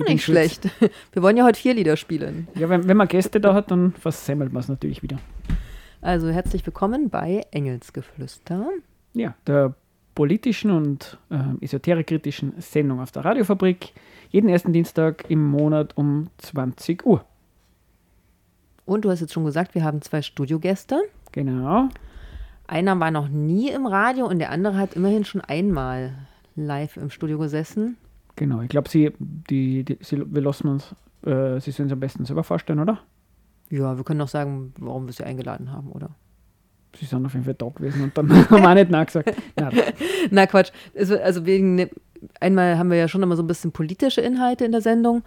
Auch nicht schlecht. Wir wollen ja heute vier Lieder spielen. Ja, wenn, wenn man Gäste da hat, dann versemmelt man es natürlich wieder. Also herzlich willkommen bei Engelsgeflüster. Ja, der politischen und äh, esoterikkritischen Sendung auf der Radiofabrik. Jeden ersten Dienstag im Monat um 20 Uhr. Und du hast jetzt schon gesagt, wir haben zwei Studiogäste. Genau. Einer war noch nie im Radio und der andere hat immerhin schon einmal live im Studio gesessen. Genau. Ich glaube, sie, die, die, sie, wir lassen uns, äh, sie sollen es am besten selber vorstellen, oder? Ja, wir können noch sagen, warum wir sie eingeladen haben, oder? Sie sind auf jeden Fall da gewesen und dann haben wir auch nicht Nein gesagt. Nein, Na Quatsch. Also, wegen, ne- einmal haben wir ja schon immer so ein bisschen politische Inhalte in der Sendung.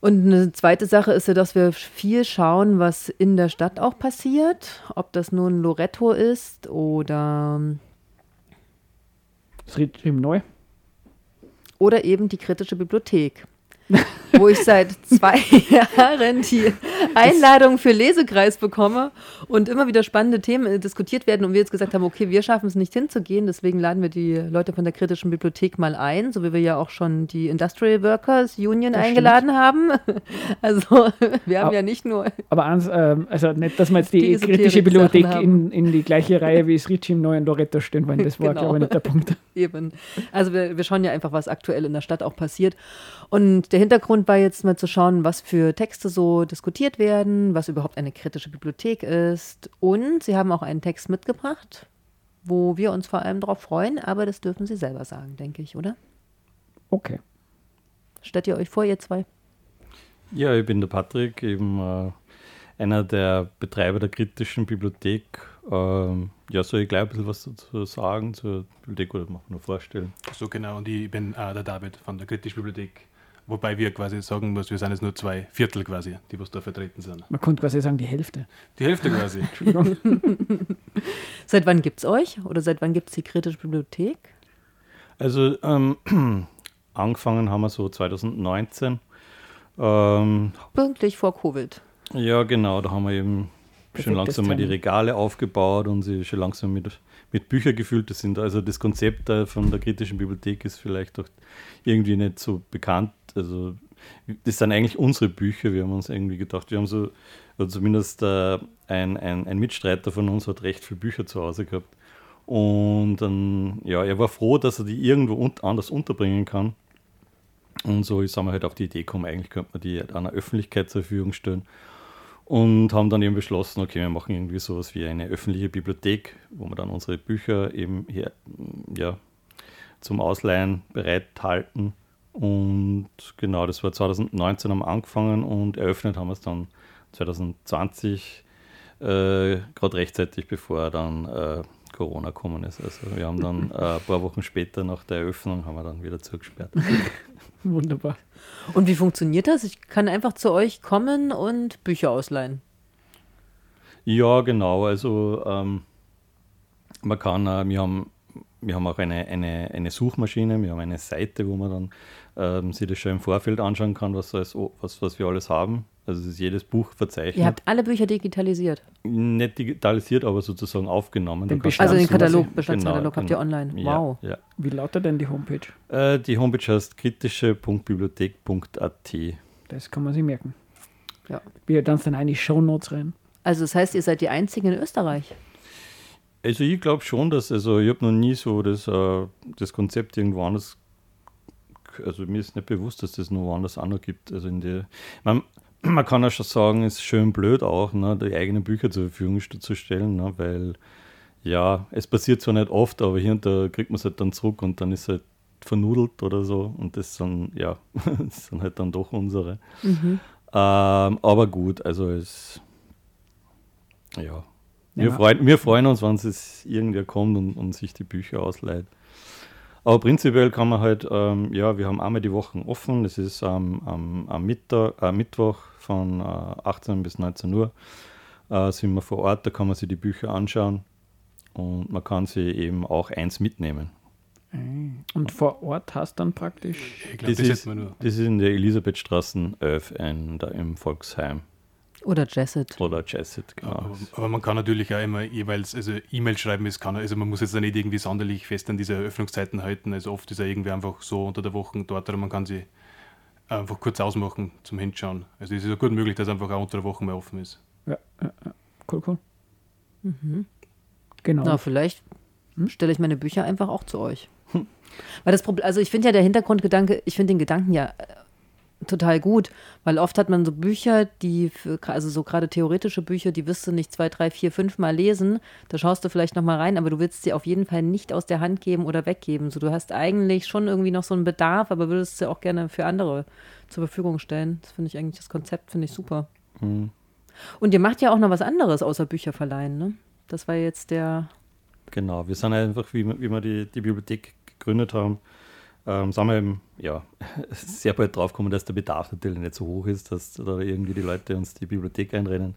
Und eine zweite Sache ist ja, dass wir viel schauen, was in der Stadt auch passiert. Ob das nun Loretto ist oder, das Ritt im Neu. Oder eben die kritische Bibliothek. wo ich seit zwei Jahren die Einladung für Lesekreis bekomme und immer wieder spannende Themen äh, diskutiert werden und wir jetzt gesagt haben, okay, wir schaffen es nicht hinzugehen, deswegen laden wir die Leute von der kritischen Bibliothek mal ein, so wie wir ja auch schon die Industrial Workers Union Das eingeladen haben. Also wir haben Aber- ja nicht nur Aber eins, ähm, also nicht, dass wir jetzt die, Die kritische Bibliothek in, in die gleiche Reihe wie das Ritchie im neuen Loretto stellen wollen. Das war, Genau. glaube ich, nicht der Punkt. Eben. Also wir, wir schauen ja einfach, was aktuell in der Stadt auch passiert. Und der Hintergrund war jetzt mal zu schauen, was für Texte so diskutiert werden, was überhaupt eine kritische Bibliothek ist. Und sie haben auch einen Text mitgebracht, wo wir uns vor allem darauf freuen, aber das dürfen sie selber sagen, denke ich, oder? Okay. Stellt ihr euch vor, ihr zwei? Ja, ich bin der Patrick, eben äh, einer der Betreiber der kritischen Bibliothek. Ähm, ja, soll ich gleich ein bisschen was dazu sagen zur Bibliothek oder machen nur vorstellen? So genau, und ich bin äh, der David von der Kritischen Bibliothek. Wobei wir quasi sagen muss, wir sind jetzt nur zwei Viertel quasi, die was da vertreten sind. Man könnte quasi sagen, die Hälfte. Die Hälfte quasi. Seit wann gibt es euch? Oder seit wann gibt es die kritische Bibliothek? Also ähm, angefangen haben wir so 2019. Ähm, Pünktlich vor Covid. ja, genau, da haben wir eben schon Perfektes langsam mal die. Regale aufgebaut und sie schon langsam mit, mit Büchern gefüllt. Das sind also das Konzept äh, von der kritischen Bibliothek ist vielleicht auch irgendwie nicht so bekannt. Also das sind eigentlich unsere Bücher. Wir haben uns irgendwie gedacht, wir haben so, zumindest äh, ein, ein, ein Mitstreiter von uns hat recht viele Bücher zu Hause gehabt. Und dann, ja, er war froh, dass er die irgendwo un anders unterbringen kann. Und so sind wir halt auf die Idee gekommen, eigentlich könnte man die einer Öffentlichkeit zur Verfügung stellen. Und haben dann eben beschlossen, okay, wir machen irgendwie sowas wie eine öffentliche Bibliothek, wo wir dann unsere Bücher eben hier ja, zum Ausleihen bereithalten. Und genau, das war 2019 haben wir angefangen und eröffnet haben wir es dann 2020, äh, gerade rechtzeitig bevor dann äh, Corona gekommen ist. Also wir haben dann äh, ein paar Wochen später nach der Eröffnung haben wir dann wieder zugesperrt. Wunderbar. Und wie funktioniert das? Ich kann einfach zu euch kommen und Bücher ausleihen. Ja, genau. Also ähm, man kann, äh, wir haben, wir haben auch eine, eine, eine Suchmaschine, wir haben eine Seite, wo man dann ähm, sich das schon im Vorfeld anschauen kann, was, alles, was, was wir alles haben. Also es ist jedes Buch verzeichnet. Ihr habt alle Bücher digitalisiert. Nicht digitalisiert, aber sozusagen aufgenommen. Den Also den Katalog, Bestandskatalog habt ihr genau. online. Ja, Wow. Ja. Wie lautet denn die Homepage? Äh, die Homepage heißt kritische.bibliothek.at. Das kann man sich merken. Ja. Wir dann dann eigentlich Shownotes rein. Also das heißt, ihr seid die Einzigen in Österreich. Also ich glaube schon, dass, also ich habe noch nie so das, äh, das Konzept irgendwo anders, also mir ist nicht bewusst, dass das noch woanders auch noch gibt. Also in der, man, man kann ja schon sagen, es ist schön blöd auch, ne, die eigenen Bücher zur Verfügung zu stellen, ne, weil ja, es passiert zwar nicht oft, aber hier und da kriegt man es halt dann zurück und dann ist halt vernudelt oder so und das sind, ja, das sind halt dann doch unsere. Ähm, aber gut, also es, ja, wir, Ja. freuen, wir freuen uns, wenn es irgendwer kommt und, und sich die Bücher ausleiht. Aber prinzipiell kann man halt, ähm, ja, wir haben einmal die Wochen offen. Das ist ähm, am, am Mittag, äh, Mittwoch von äh, 18 bis 19 Uhr äh, sind wir vor Ort. Da kann man sich die Bücher anschauen und man kann sie eben auch eins mitnehmen. Und vor Ort hast dann praktisch. Ich glaube, Das das ist, hätten wir nur. das ist in der Elisabethstraße 11 in, da im Volksheim. Oder Jesset. Oder Jesset, genau. Aber, aber, man kann natürlich auch immer jeweils, also E-Mail schreiben ist kann, also man muss jetzt da nicht irgendwie sonderlich fest an diese Öffnungszeiten halten. Also oft ist er irgendwie einfach so unter der Woche dort oder man kann sie einfach kurz ausmachen zum Hinschauen. Also es ist ja gut möglich, dass einfach auch unter der Woche mal offen ist. Ja, ja, ja. cool, cool. Mhm. Genau. Na, vielleicht stelle ich meine Bücher einfach auch zu euch. Weil das Problem, also ich finde ja der Hintergrundgedanke, ich finde den Gedanken ja äh, total gut, weil oft hat man so Bücher, die, für, also so gerade theoretische Bücher, die wirst du nicht zwei, drei, vier, fünf Mal lesen, da schaust du vielleicht noch mal rein, aber du willst sie auf jeden Fall nicht aus der Hand geben oder weggeben. So, du hast eigentlich schon irgendwie noch so einen Bedarf, aber würdest sie auch gerne für andere zur Verfügung stellen. Das finde ich eigentlich, das Konzept finde ich super. Mhm. Und ihr macht ja auch noch was anderes außer Bücher verleihen, ne? Das war jetzt der. Genau, wir sind einfach, wie wir, wie wir die, die Bibliothek gegründet haben, ähm, sind wir eben, ja, sehr bald drauf gekommen, dass der Bedarf natürlich nicht so hoch ist, dass da irgendwie die Leute uns die Bibliothek einrennen.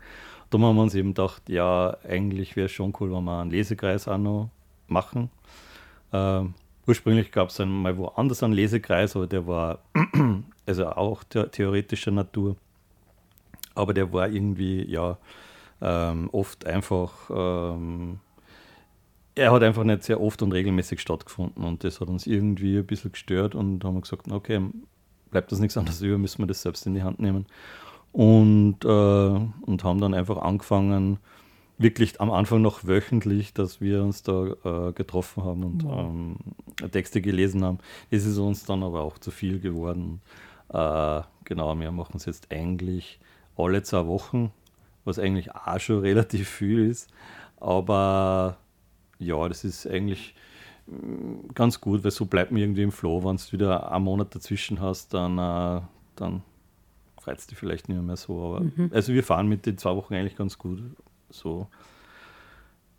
Darum haben wir uns eben gedacht, ja, eigentlich wäre es schon cool, wenn wir einen Lesekreis auch noch machen. Ähm, ursprünglich gab es dann mal woanders einen Lesekreis, aber der war also auch the theoretischer Natur. Aber der war irgendwie, ja, ähm, oft einfach, ähm, er hat einfach nicht sehr oft und regelmäßig stattgefunden und das hat uns irgendwie ein bisschen gestört und haben gesagt, okay, bleibt das nichts anderes über, müssen wir das selbst in die Hand nehmen. Und, äh, und haben dann einfach angefangen, wirklich am Anfang noch wöchentlich, dass wir uns da äh, getroffen haben und wow. ähm, Texte gelesen haben. Es ist uns dann aber auch zu viel geworden. Äh, genau, wir machen es jetzt eigentlich alle zwei Wochen, was eigentlich auch schon relativ viel ist. Aber ja, das ist eigentlich mm, ganz gut, weil so bleibt man irgendwie im Flow. Wenn du wieder einen Monat dazwischen hast, dann, äh, dann reizt dich vielleicht nicht mehr so. Aber mhm. also wir fahren mit den zwei Wochen eigentlich ganz gut. So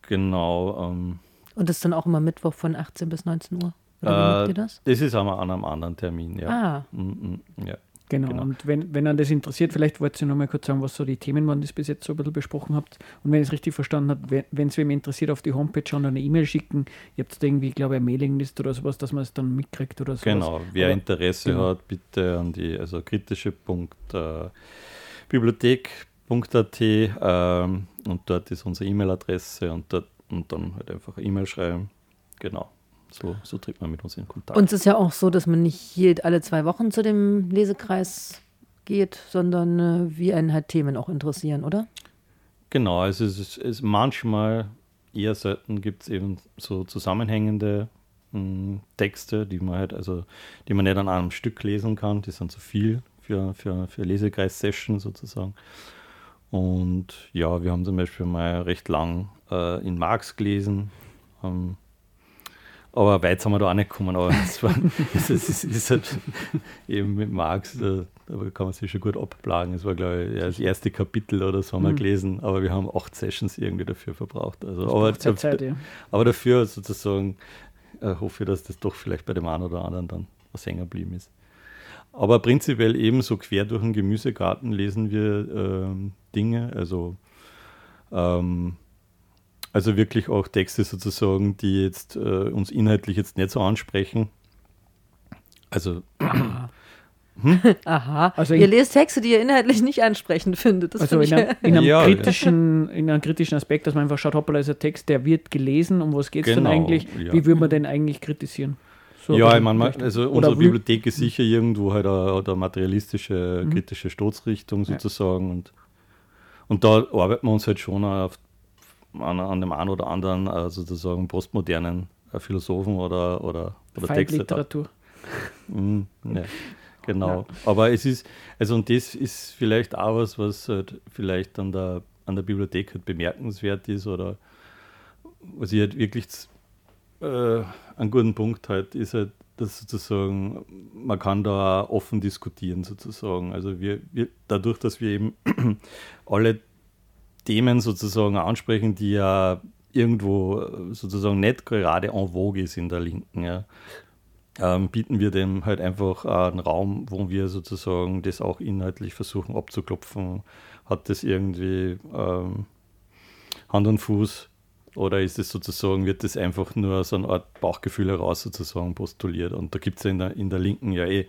genau. Ähm, Und das ist dann auch immer Mittwoch von 18 bis 19 Uhr? Oder wie äh, das? Das ist aber an einem anderen Termin, ja. Ah. Mm, mm, ja. Genau. genau. Und wenn, wenn an das interessiert, vielleicht wollt ihr noch mal kurz sagen, was so die Themen waren, die ihr bis jetzt so ein bisschen besprochen habt. Und wenn ich es richtig verstanden habe, wenn es wem interessiert, auf die Homepage schauen, eine E-Mail schicken. Ihr habt da irgendwie, glaube ich, eine Mailingliste oder sowas, dass man es dann mitkriegt oder so. Genau, wer Aber, Interesse genau. hat, bitte an die, also kritische Punkt, äh, Bibliothek.at ähm, und dort ist unsere E-Mail-Adresse und, und dann halt einfach E-Mail schreiben. Genau. So, so tritt man mit uns in Kontakt. Und es ist ja auch so, dass man nicht hier alle zwei Wochen zu dem Lesekreis geht, sondern äh, wie einen halt Themen auch interessieren, oder? Genau, also es ist, es manchmal, eher selten gibt es eben so zusammenhängende mh, hm, Texte, die man halt, also die man nicht an einem Stück lesen kann, die sind zu viel für, für, für Lesekreis-Session sozusagen. Und ja, wir haben zum Beispiel mal recht lang äh, in Marx gelesen. Ähm, aber weit sind wir da auch nicht gekommen. Aber es, war, es, ist, ist halt eben mit Marx, da, da, kann man sich schon gut abplagen. Es war, glaube ich, das erste Kapitel oder so haben wir mhm. gelesen, aber wir haben acht Sessions irgendwie dafür verbraucht. Also, aber, dafür, Zeit, ja. aber dafür sozusagen äh, hoffe ich, dass das doch vielleicht bei dem einen oder anderen dann was hängen geblieben ist. Aber prinzipiell eben so quer durch den Gemüsegarten lesen wir ähm, Dinge, also ähm, also wirklich auch Texte sozusagen, die jetzt äh, uns inhaltlich jetzt nicht so ansprechen. Also. Hm? Aha. Also ihr lest Texte, die ihr inhaltlich nicht ansprechend findet. Das also in, einem, in, einem ja, kritischen, in einem kritischen Aspekt, dass man einfach schaut, hoppala, ist ein Text, der wird gelesen, um was geht es genau, denn eigentlich? Ja. Wie würde man denn eigentlich kritisieren? So ja, ich meine, also unsere Bibliothek ist sicher irgendwo halt eine, eine materialistische, mhm. kritische Stoßrichtung sozusagen. Ja. Und, und da arbeiten wir uns halt schon auf an, an dem einen oder anderen äh, sozusagen postmodernen äh, Philosophen oder, oder, oder Texte. Literatur. Mm, ja, genau. Ja. Aber es ist, also und das ist vielleicht auch was, was halt vielleicht an der, an der Bibliothek halt bemerkenswert ist oder was ich halt wirklich äh, einen guten Punkt halt ist halt, dass sozusagen man kann da offen diskutieren sozusagen. Also wir, wir dadurch, dass wir eben alle Themen sozusagen ansprechen, die ja irgendwo äh, sozusagen nicht gerade en vogue ist in der Linken. Ja. Ähm, bieten wir dem halt einfach einen Raum, wo wir sozusagen das auch inhaltlich versuchen abzuklopfen. Hat das irgendwie ähm, Hand und Fuß oder ist es sozusagen, wird das einfach nur so eine Art Bauchgefühl heraus sozusagen postuliert? Und da gibt es ja in der, in der Linken ja eh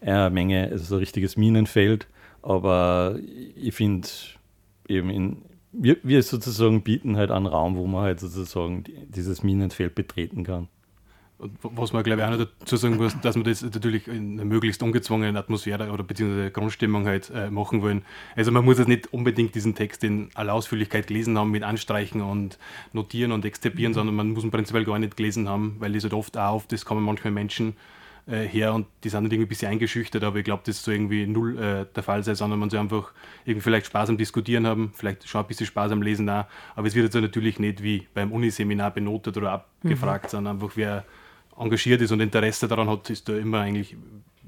eine Menge, also so ein richtiges Minenfeld, aber ich finde, eben in, wir, wir sozusagen bieten halt einen Raum, wo man halt sozusagen dieses Minenfeld betreten kann. Was man, glaube ich, auch noch dazu sagen muss, dass wir das natürlich in einer möglichst ungezwungenen Atmosphäre oder beziehungsweise Grundstimmung halt äh, machen wollen. Also man muss jetzt nicht unbedingt diesen Text in aller Ausführlichkeit gelesen haben mit Anstreichen und Notieren und Exzipieren, mhm. sondern man muss ihn prinzipiell gar nicht gelesen haben, weil das halt oft auch oft, das kommen manchmal Menschen äh, her und die sind halt irgendwie ein bisschen eingeschüchtert, aber ich glaube, das soll irgendwie null äh, der Fall sein, sondern man soll einfach irgendwie vielleicht Spaß am Diskutieren haben, vielleicht schon ein bisschen Spaß am Lesen auch, aber es wird jetzt natürlich nicht wie beim Uniseminar benotet oder abgefragt, mhm. sondern einfach wer engagiert ist und Interesse daran hat, ist da immer eigentlich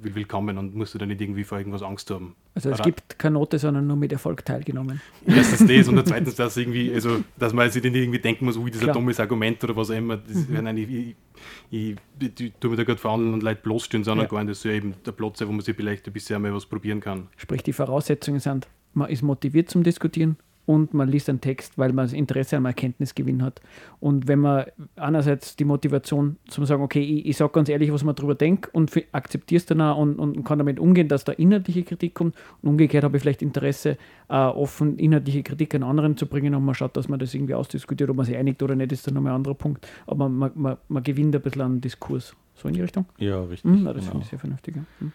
willkommen und musst du da nicht irgendwie vor irgendwas Angst haben. Also es gibt keine Note, sondern nur mit Erfolg teilgenommen. Erstens das und zweitens, dass irgendwie, also dass man sich nicht irgendwie denken muss, ui, das ist ein dummes Argument oder was auch immer. Das, mhm. nein, ich, ich, ich, ich tue mir da gerade verhandeln und Leute bloßstehen, sondern ja. gar nicht. Das soll eben der Platz sein, wo man sich vielleicht ein bisschen einmal was probieren kann. Sprich, die Voraussetzungen sind, man ist motiviert zum Diskutieren, und man liest einen Text, weil man das Interesse am Erkenntnisgewinn hat. Und wenn man einerseits die Motivation zum sagen, okay, ich, ich sage ganz ehrlich, was man darüber denkt und akzeptiere es dann auch und, und, kann damit umgehen, dass da inhaltliche Kritik kommt und umgekehrt habe ich vielleicht Interesse, äh, offen inhaltliche Kritik an anderen zu bringen und man schaut, dass man das irgendwie ausdiskutiert, ob man sich einigt oder nicht, ist dann nochmal ein anderer Punkt. Aber man, man, man gewinnt ein bisschen an Diskurs. So in die Richtung? Ja, richtig. Mhm, das genau. finde ich sehr vernünftig. Ja. Mhm.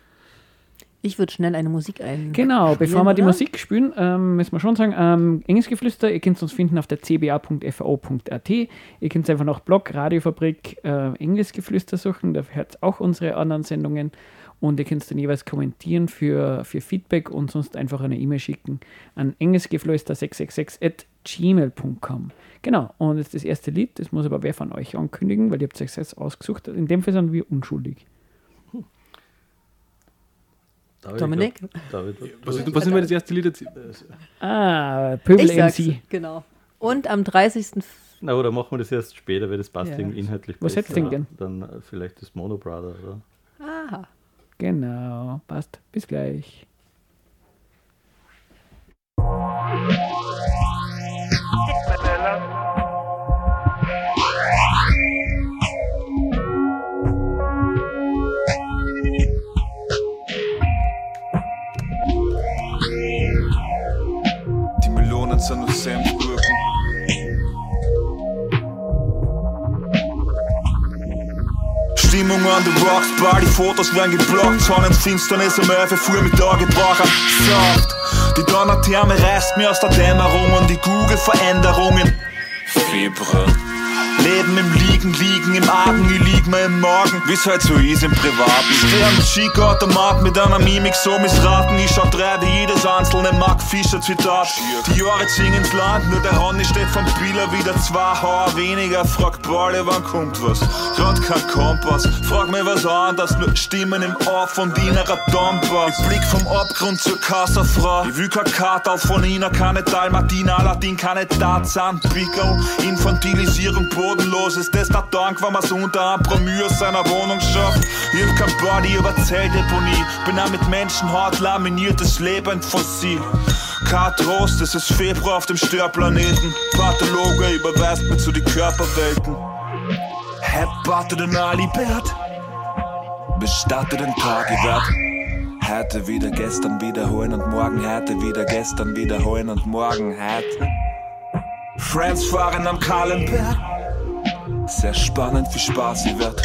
Ich würde schnell eine Musik ein. Genau, bevor wir die Musik spielen, ähm, müssen wir schon sagen, ähm, Engelsgeflüster, ihr könnt uns finden auf der cba.fao.at. Ihr könnt einfach nach Blog, Radiofabrik, äh, Engelsgeflüster suchen, da hört auch unsere anderen Sendungen. Und ihr könnt dann jeweils kommentieren für, für Feedback und sonst einfach eine E-Mail schicken an engelsgeflüster666 at gmail.com. Genau, und jetzt das erste Lied, das muss aber wer von euch ankündigen, weil ihr habt es euch ausgesucht. In dem Fall sind wir unschuldig. David, Dominik? David, was, ist, was ist denn das erste Lied jetzt? Ah, Pöbel MC. Genau. Und am 30. Na, oder machen wir das erst später, weil das passt ja. inhaltlich Was hättest du denn? Dann äh, vielleicht das Mono Brother, oder? Aha. Genau, passt. Bis gleich. An the Rocks, Bar, die Fotos werden geblockt, Sonnenfinsternis 11 Uhr mit Tagebraucher. Saft, die Donnertherme reißt mir aus der Dämmerung und die Google-Veränderungen. Februar. Leben im Liegen, liegen im Argen, ich lieg mir im Morgen, wie's halt so ist im Privaten. Ich steh am Skiautomat mit einer Mimik so missraten, ich wie jedes einzelne Mark Fischer Zitat. Die Jahre ziehen ins Land, nur der Ronny steht vom Spieler wieder zwei Hauer weniger, fragt Balle, wann kommt was? Grad kein Kompass, frag mir was anders, nur Stimmen im Ohr von innerer Dompass. Ich blick vom Abgrund zur Kassafrau, ich will kein Kartal von ihnen, keine Dalmatina, Aladdin, keine Tarzan, Pickel, Infantilisierung, Boden bodenlos ist Dank, wenn man's unter aus seiner Wohnung schafft. Ich hab kein Body über Zelldeponie, bin auch mit Menschenhaut laminiertes Leben Fossil. Kein Trost, es ist Februar auf dem Störplaneten. Pathologe überweist mir zu die Körperwelten. Hepparte den Alibert, bestatte den werd heute wieder gestern wiederholen und morgen heute wieder gestern wiederholen und morgen heute. Friends fahren am Kahlenberg. Sehr spannend, wie Spaß sie wird.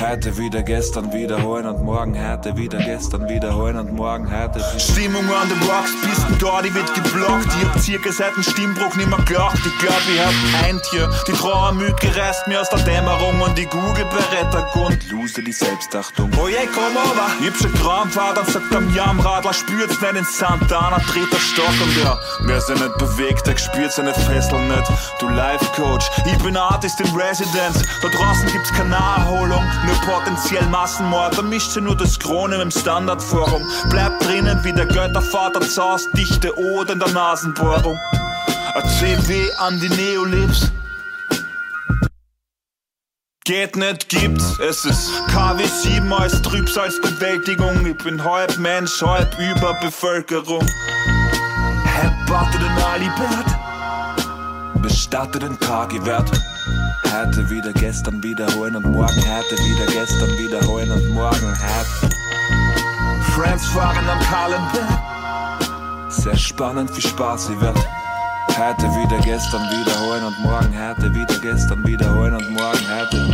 Heute wieder gestern wiederholen und morgen heute wieder gestern wiederholen und morgen wieder. Stimmung an den Rocks, Pisten da, die wird geblockt. Ich hab circa seit dem Stimmbruch nimmer gelacht. Ich glaub, ich hab ein Tier. Die Trauermütge reißt mir aus der Dämmerung und die Google beretta und lose die Selbstachtung. Oh je, komm over. Ich hab schon Traumfahrt und sagt am Jamradler, spürt's nicht in Santana, dreht der Stock und ja, wer sich nicht bewegt, der spürt seine Fessel nicht. Du Life Coach, ich bin Artist in Residence. Da draußen gibt's keine Erholung nur potenziell Massenmord. Da mischt sie nur das Krone im Standardforum. Bleibt drinnen wie der Göttervater Zaust, dichte Ode der Nasenbohrung. A CW an die Neolips. Geht nicht, gibt's, es ist KW7 als Trübsalsbewältigung. Ich bin halb Mensch, halb Überbevölkerung. Heppate den Alibert, bestatte den Tagiwert. Heute wieder gestern wiederholen und morgen heute wieder gestern wiederholen und morgen heute. Friends fahren am Kahlenberg. Sehr spannend, viel Spaß, sie wird heute wieder gestern wiederholen und morgen heute wieder gestern wiederholen und morgen heute.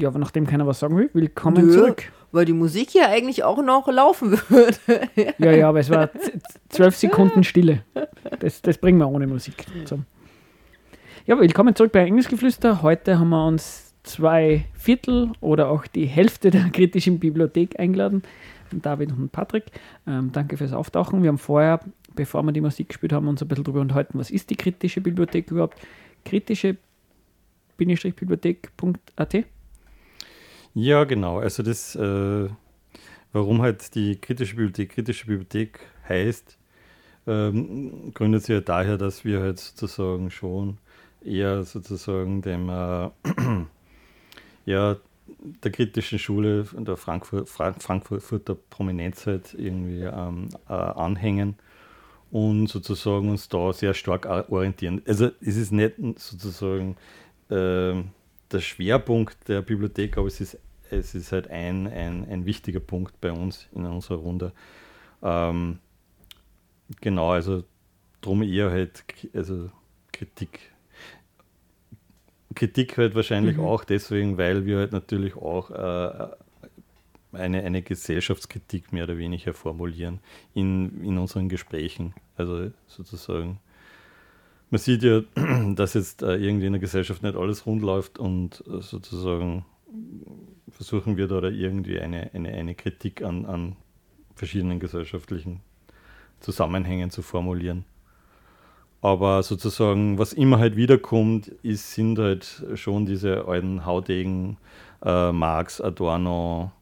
Ja, aber nachdem keiner was sagen will, willkommen Nö, zurück. Weil die Musik hier eigentlich auch noch laufen würde. Ja, ja, aber es war zwölf Sekunden Stille. Das, das bringen wir ohne Musik. So. Ja, willkommen zurück bei Englischgeflüster. Heute haben wir uns zwei Viertel oder auch die Hälfte der kritischen Bibliothek eingeladen. David und Patrick. Ähm, danke fürs Auftauchen. Wir haben vorher, bevor wir die Musik gespielt haben, uns ein bisschen darüber unterhalten, was ist die kritische Bibliothek überhaupt? Kritische-bibliothek.at Ja, genau. Also das, äh, warum halt die kritische Bibliothek kritische Bibliothek heißt, ähm, gründet sich ja daher, dass wir halt sozusagen schon eher sozusagen dem äh, ja, der kritischen Schule und der Frankfurt, Frank Frankfurter Prominenz halt irgendwie ähm, äh, anhängen und sozusagen uns da sehr stark orientieren. Also es ist nicht sozusagen ähm, der Schwerpunkt der Bibliothek, aber es ist, es ist halt ein, ein, ein wichtiger Punkt bei uns in unserer Runde. Ähm, genau, also drum eher halt also Kritik. Kritik halt wahrscheinlich auch deswegen, weil wir halt natürlich auch äh, eine, eine Gesellschaftskritik mehr oder weniger formulieren in, in unseren Gesprächen. Also sozusagen man sieht ja, dass jetzt äh, irgendwie in der Gesellschaft nicht alles rund läuft und äh, sozusagen versuchen wir da, irgendwie eine, eine, eine Kritik an, an verschiedenen gesellschaftlichen Zusammenhängen zu formulieren. Aber sozusagen, was immer halt wiederkommt, ist, sind halt schon diese alten Haudegen, äh, Marx, Adorno,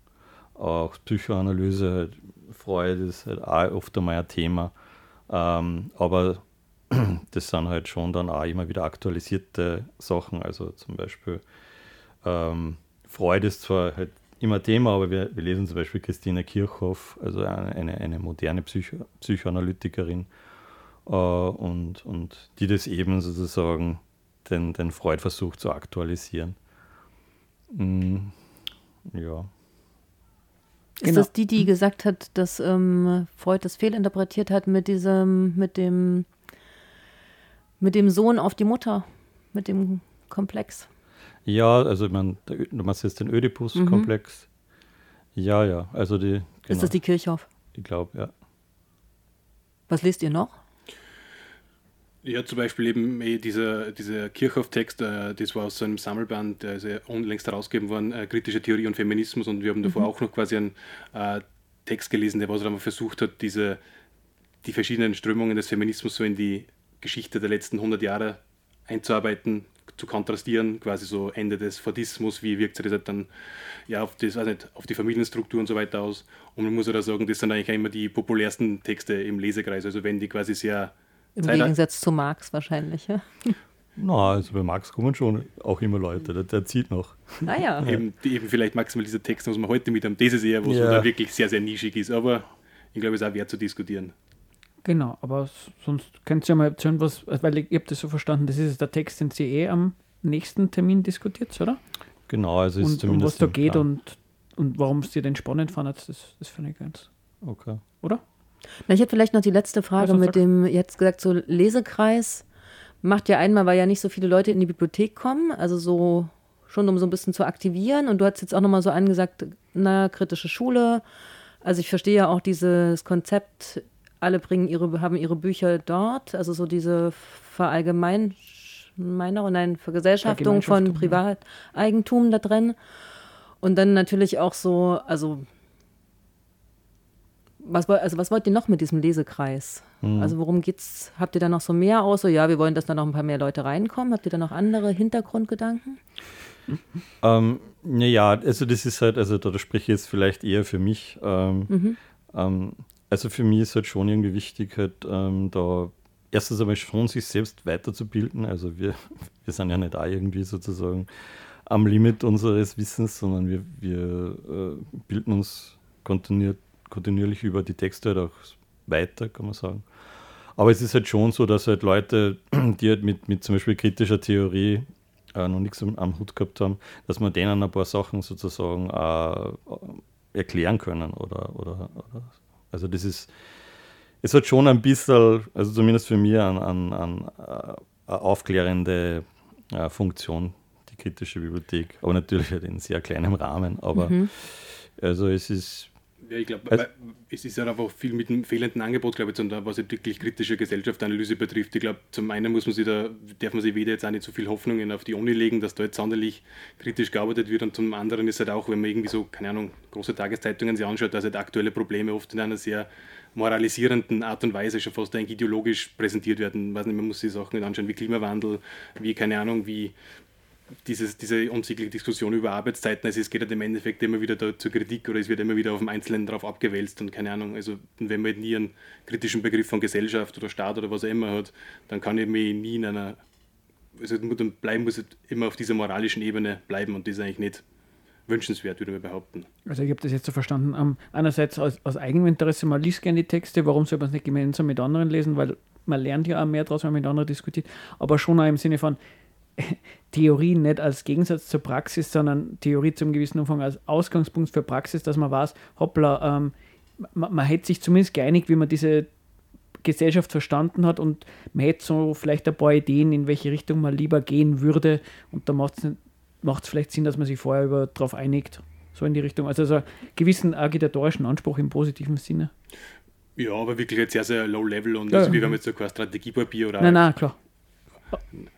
auch Psychoanalyse, halt, Freud ist halt auch oft einmal ein Thema. Ähm, aber das sind halt schon dann auch immer wieder aktualisierte Sachen. Also zum Beispiel ähm, Freud ist zwar halt immer Thema, aber wir, wir lesen zum Beispiel Christine Kirchhoff, also eine, eine, eine moderne Psycho Psychoanalytikerin, äh, und, und die das eben sozusagen den, den Freud versucht zu aktualisieren. Mm, ja. Ist Genau. das die, die gesagt hat, dass ähm, Freud das fehlinterpretiert hat mit diesem, mit dem, mit dem Sohn auf die Mutter, mit dem Komplex? Ja, also ich meine, du meinst jetzt den Ödipus-Komplex. Ja, ja, also die, genau, Ist das die Kirchhoff? ich glaube, ja. Was lest ihr noch? Ja, zum Beispiel eben eh dieser, dieser Kirchhoff-Text, äh, das war aus so einem Sammelband, der ist ja unlängst herausgegeben worden, äh, Kritische Theorie und Feminismus. Und wir haben davor auch noch quasi einen äh, Text gelesen, der was dann versucht hat, diese, die verschiedenen Strömungen des Feminismus so in die Geschichte der letzten 100 Jahre einzuarbeiten, zu kontrastieren, quasi so Ende des Fordismus, wie wirkt sich das halt dann ja, auf, das, weiß nicht, auf die Familienstruktur und so weiter aus. Und man muss ja da sagen, das sind eigentlich auch immer die populärsten Texte im Lesekreis, also wenn die quasi sehr Im Zeit- Gegensatz zu Marx wahrscheinlich. Ja? Na, also bei Marx kommen schon auch immer Leute, der, der zieht noch. Naja. eben, die, eben vielleicht maximal dieser Text, was wir heute mit haben, das ist eher, was Ja. dann wirklich sehr, sehr nischig ist, aber ich glaube, es ist auch wert zu diskutieren. Genau, aber sonst könnt ihr ja mal erzählen, was, weil ich, ich habe das so verstanden, das ist der Text, den Sie eh am nächsten Termin diskutiert, oder? Genau, also ist Und um zumindest. was da geht Plan. und, und warum es dir den spannend fandet, das, das finde ich ganz, Okay. oder? Na, ich hätte vielleicht noch die letzte Frage mit dem, ihr habt gesagt, so Lesekreis macht ja einmal, weil ja nicht so viele Leute in die Bibliothek kommen, also so schon um so ein bisschen zu aktivieren. Und du hast jetzt auch nochmal so angesagt, na, kritische Schule. Also ich verstehe ja auch dieses Konzept, alle bringen ihre, haben ihre Bücher dort, also so diese Verallgemeinerung, nein, Vergesellschaftung von Vergemeinschaftung, ja. Privateigentum da drin. Und dann natürlich auch so, also was, also was wollt ihr noch mit diesem Lesekreis? Also worum geht's? Habt ihr da noch so mehr aus? So, ja, wir wollen, dass da noch ein paar mehr Leute reinkommen. Habt ihr da noch andere Hintergrundgedanken? Ähm, naja, also das ist halt, also da, spreche ich jetzt vielleicht eher für mich. Ähm, ähm, also für mich ist halt schon irgendwie wichtig, halt ähm, da erstens einmal schon sich selbst weiterzubilden. Also wir, wir sind ja nicht auch irgendwie sozusagen am Limit unseres Wissens, sondern wir, wir äh, bilden uns kontinuiert, kontinuierlich über die Texte halt auch weiter, kann man sagen. Aber es ist halt schon so, dass halt Leute, die halt mit, mit zum Beispiel kritischer Theorie äh, noch nichts am, am, Hut gehabt haben, dass man denen ein paar Sachen sozusagen äh, erklären können oder, oder, oder, also das ist es hat schon ein bisschen, also zumindest für mich, an, an, an äh, eine aufklärende äh, Funktion, die kritische Bibliothek. Aber natürlich halt in sehr kleinem Rahmen. Aber mhm. also es ist ja, ich glaube, also, es ist ja einfach viel mit dem fehlenden Angebot, glaube ich, was wirklich kritische Gesellschaftsanalyse betrifft. Ich glaube, zum einen muss man sich da, darf man sich weder jetzt auch nicht so viel Hoffnungen auf die Uni legen, dass da jetzt sonderlich kritisch gearbeitet wird und zum anderen ist halt auch, wenn man irgendwie so, keine Ahnung, große Tageszeitungen sich anschaut, dass halt aktuelle Probleme oft in einer sehr moralisierenden Art und Weise schon fast eigentlich ideologisch präsentiert werden. Weiß nicht, man muss sich Sachen anschauen wie Klimawandel, wie, keine Ahnung, wie dieses, diese unsägliche Diskussion über Arbeitszeiten, also es geht halt im Endeffekt immer wieder da zur Kritik oder es wird immer wieder auf den Einzelnen darauf abgewälzt und keine Ahnung, also wenn man halt nie einen kritischen Begriff von Gesellschaft oder Staat oder was auch immer hat, dann kann ich mich nie in einer, also dann bleiben muss halt immer auf dieser moralischen Ebene bleiben und das ist eigentlich nicht wünschenswert, würde ich behaupten. Also ich habe das jetzt so verstanden. Um, einerseits aus, aus eigenem Interesse, man liest gerne die Texte, warum soll man es nicht gemeinsam mit anderen lesen, weil man lernt ja auch mehr daraus, wenn man mit anderen diskutiert, aber schon auch im Sinne von, Theorie nicht als Gegensatz zur Praxis, sondern Theorie zum gewissen Umfang als Ausgangspunkt für Praxis, dass man weiß, hoppla, ähm, man, man hätte sich zumindest geeinigt, wie man diese Gesellschaft verstanden hat und man hätte so vielleicht ein paar Ideen, in welche Richtung man lieber gehen würde und da macht es vielleicht Sinn, dass man sich vorher darauf einigt, so in die Richtung. Also so einen gewissen agitatorischen Anspruch im positiven Sinne. Ja, aber wirklich jetzt sehr, sehr low level und ja, also wie wenn man jetzt so kein Strategiepapier oder. Nein, nein, klar.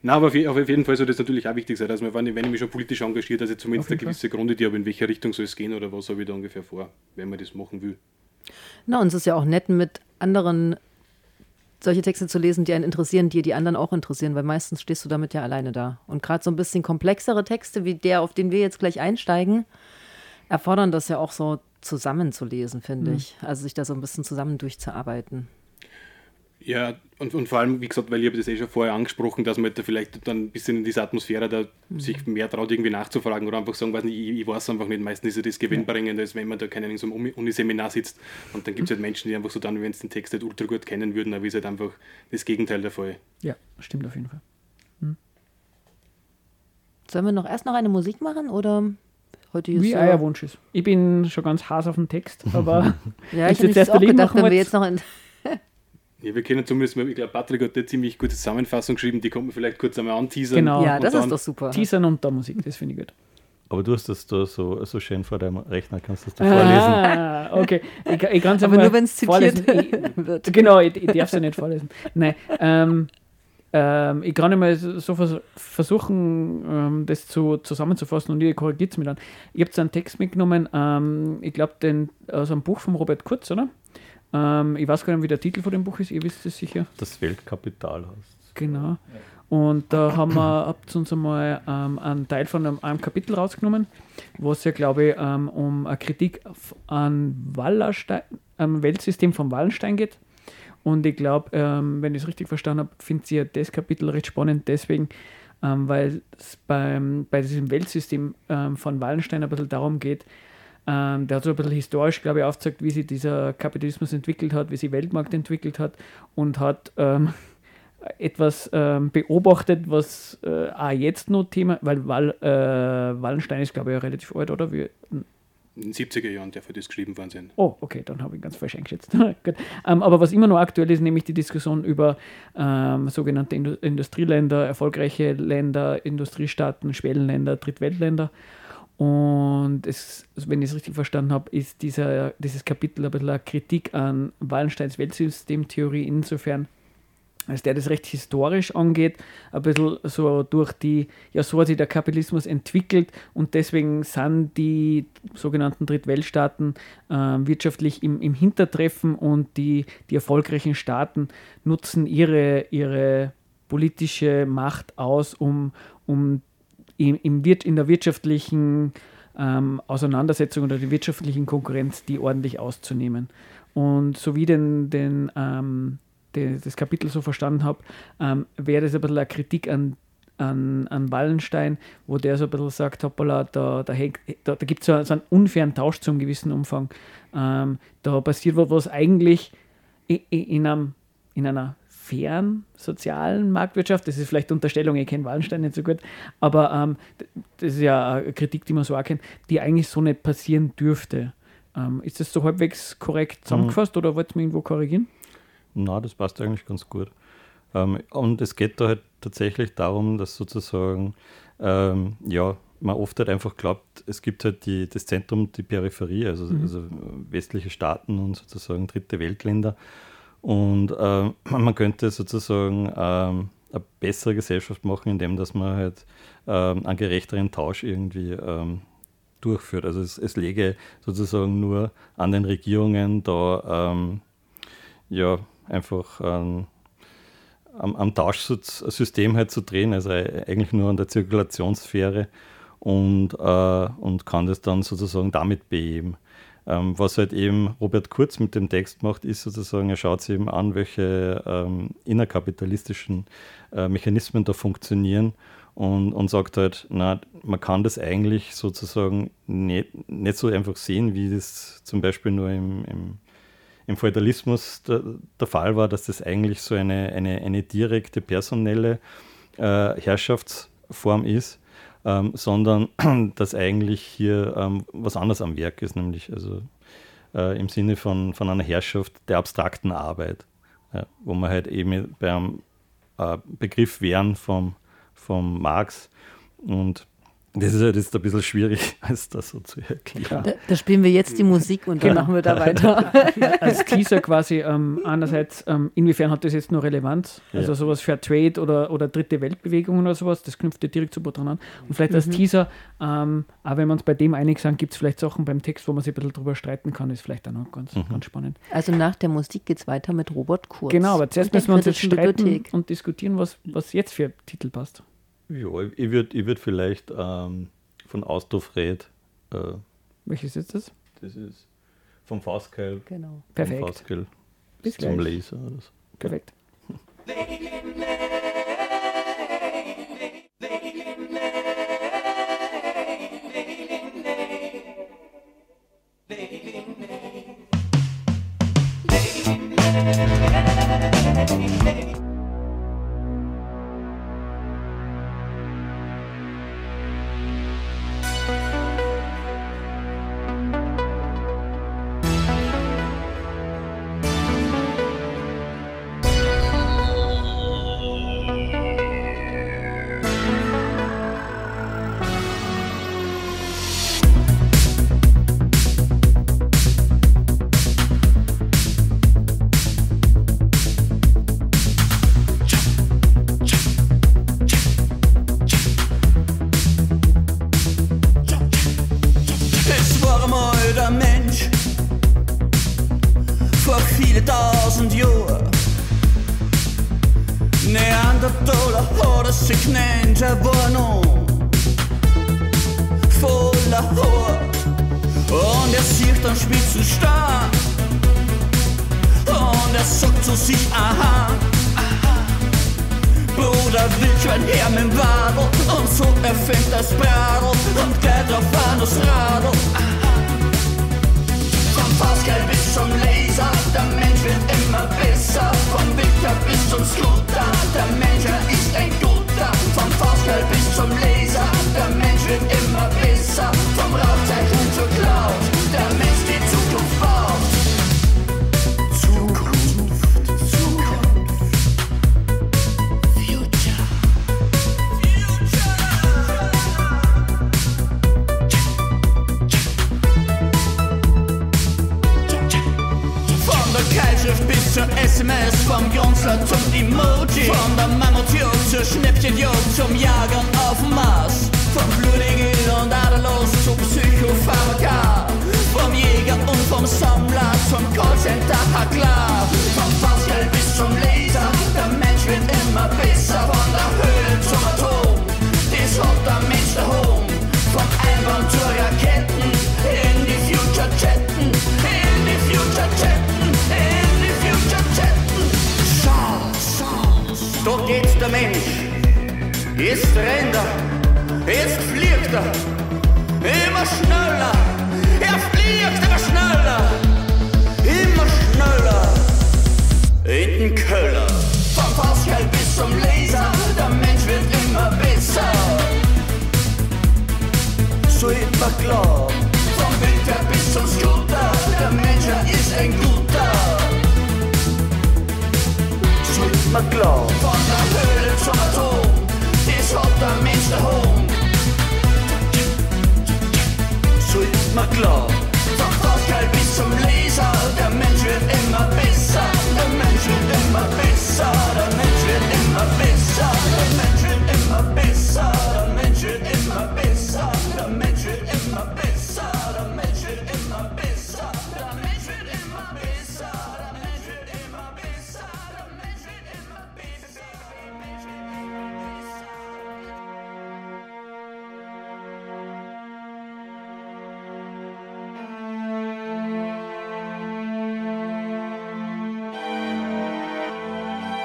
Na, aber auf, jeden Fall soll das natürlich auch wichtig sein, dass man, wenn ich mich schon politisch engagiert, dass ich zumindest eine gewisse Grundidee habe, in welche Richtung soll es gehen oder was habe ich da ungefähr vor, wenn man das machen will. Na, und es ist ja auch nett, mit anderen solche Texte zu lesen, die einen interessieren, die die anderen auch interessieren, weil meistens stehst du damit ja alleine da. Und gerade so ein bisschen komplexere Texte wie der, auf den wir jetzt gleich einsteigen, erfordern das ja auch so zusammenzulesen, finde mhm. ich. Also sich da so ein bisschen zusammen durchzuarbeiten. Ja, und, und vor allem, wie gesagt, weil ich habe das eh schon vorher angesprochen, dass man halt da vielleicht dann ein bisschen in dieser Atmosphäre da mhm. sich mehr traut, irgendwie nachzufragen oder einfach sagen, weiß nicht, ich, ich weiß einfach nicht. Meistens ist ja das gewinnbringend, als wenn man da keine in so einem Uniseminar sitzt und dann gibt es halt Menschen, die einfach so dann, wenn sie den Text halt ultra gut kennen würden, aber ist halt einfach das Gegenteil der Fall. Ja, stimmt auf jeden Fall. Hm. Sollen wir noch erst noch eine Musik machen oder heute ist Wie so euer Wunsch ist. Ich bin schon ganz heiß auf den Text, aber ja, ich hätte jetzt auch gedacht, wenn wir jetzt noch ein ja, wir können zumindest mal, ich glaube, Patrick hat eine ziemlich gute Zusammenfassung geschrieben, die kommt man vielleicht kurz einmal anteasern. Genau, ja, das ist doch super. Teasern und da Musik, das finde ich gut. Aber du hast das da so, so schön vor deinem Rechner, kannst du das da vorlesen. Ah, okay. Ich, ich kann es Aber nur, wenn es zitiert wird. Genau, ich, ich darf es ja nicht vorlesen. Nein, ähm, ähm, ich kann mal so vers versuchen, ähm, das zu, zusammenzufassen und ihr korrigiert es mir dann. Ich habe einen Text mitgenommen, ähm, ich glaube, aus einem Buch von Robert Kurz, oder? Ähm, ich weiß gar nicht, wie der Titel von dem Buch ist, ihr wisst es sicher. Das Weltkapital heißt Genau. Und da haben wir ab uns einmal ähm, einen Teil von einem, einem, Kapitel rausgenommen, wo es ja, glaube ich, ähm, um eine Kritik an Wallerstein, am Weltsystem von Wallenstein geht. Und ich glaube, ähm, wenn ich es richtig verstanden habe, finde ich ja das Kapitel recht spannend, deswegen, ähm, weil es bei diesem Weltsystem ähm, von Wallenstein ein bisschen darum geht, ähm, der hat so ein bisschen historisch, glaube ich, aufgezeigt, wie sich dieser Kapitalismus entwickelt hat, wie sich Weltmarkt entwickelt hat und hat ähm, etwas ähm, beobachtet, was äh, auch jetzt noch Thema, weil Wall, äh, Wallenstein ist, glaube ich, relativ alt, oder? Wie, in den 70er Jahren der für das geschrieben worden sind. Oh, okay, dann habe ich ganz falsch eingeschätzt. ähm, aber was immer noch aktuell ist, nämlich die Diskussion über ähm, sogenannte Indu Industrieländer, erfolgreiche Länder, Industriestaaten, Schwellenländer, Drittweltländer. Und es, wenn ich es richtig verstanden habe, ist dieser, dieses Kapitel ein bisschen eine Kritik an Wallensteins Weltsystemtheorie insofern, als der das recht historisch angeht, ein bisschen so durch die, ja, so hat sich der Kapitalismus entwickelt und deswegen sind die sogenannten Drittweltstaaten äh, wirtschaftlich im, im Hintertreffen und die, die erfolgreichen Staaten nutzen ihre, ihre politische Macht aus, um, um im, im in der wirtschaftlichen ähm, Auseinandersetzung oder der wirtschaftlichen Konkurrenz die ordentlich auszunehmen. Und sowie den, den, ähm, die, das Kapitel so verstanden habe, ähm, wäre das ein bisschen eine Kritik an, an, an Wallenstein, wo der so ein bisschen sagt, hoppala, da, da, da, da gibt es so, so, einen unfairen Tausch zum gewissen Umfang. Ähm, da passiert was, was eigentlich in, in, einem, in einer fairen sozialen Marktwirtschaft, das ist vielleicht Unterstellung, ich kenne Wallenstein nicht so gut, aber ähm, das ist ja eine Kritik, die man so erkennt, die eigentlich so nicht passieren dürfte. Ähm, ist das so halbwegs korrekt zusammengefasst mhm. oder wollt ihr mich irgendwo korrigieren? Na, das passt eigentlich ganz gut. Ähm, und es geht da halt tatsächlich darum, dass sozusagen, ähm, ja, man oft halt einfach glaubt, es gibt halt die, das Zentrum, die Peripherie, also, mhm. also westliche Staaten und sozusagen dritte Weltländer. Und äh, man könnte sozusagen äh, eine bessere Gesellschaft machen, indem dass man halt äh, einen gerechteren Tausch irgendwie ähm, durchführt. Also es, es lege sozusagen nur an den Regierungen da ähm, ja einfach ähm, am, am Tauschsystem halt zu drehen, also eigentlich nur an der Zirkulationssphäre und, äh, und kann das dann sozusagen damit beheben. Ähm, was halt eben Robert Kurz mit dem Text macht, ist sozusagen, er schaut sich eben an, welche ähm, innerkapitalistischen äh, Mechanismen da funktionieren und, und sagt halt, na, man kann das eigentlich sozusagen nicht, nicht so einfach sehen, wie das zum Beispiel nur im, im, im Feudalismus der, der, Fall war, dass das eigentlich so eine, eine, eine direkte personelle äh, Herrschaftsform ist, ähm, sondern dass eigentlich hier ähm, was anderes am Werk ist, nämlich also äh, im Sinne von, von einer Herrschaft der abstrakten Arbeit, ja, wo man halt eben beim äh, Begriff wären vom vom Marx. Und das ist halt jetzt ein bisschen schwierig, als das so zu erklären. Da, da spielen wir jetzt die Musik und dann genau. machen wir da weiter. Als Teaser quasi ähm, einerseits, ähm, inwiefern hat das jetzt noch Relevanz? Ja. Also sowas für Trade oder, oder dritte Weltbewegungen oder sowas, das knüpft ja direkt zu dran an. Und vielleicht als mhm. Teaser, ähm, auch wenn wir uns bei dem einig sind, gibt es vielleicht Sachen beim Text, wo man sich ein bisschen drüber streiten kann, ist vielleicht auch noch ganz, mhm. ganz spannend. Also nach der Musik geht es weiter mit Robert Kurz. Genau, aber zuerst müssen wir uns jetzt streiten Bibliothek. und diskutieren, was, was jetzt für Titel passt. Ja, ich würde ich würd vielleicht ähm, von Ausdorf Red. Äh, Welches ist das? Das ist vom Faustkeil. Genau. Perfekt. Faustkeil Bis zum gleich. Oder so. Perfekt.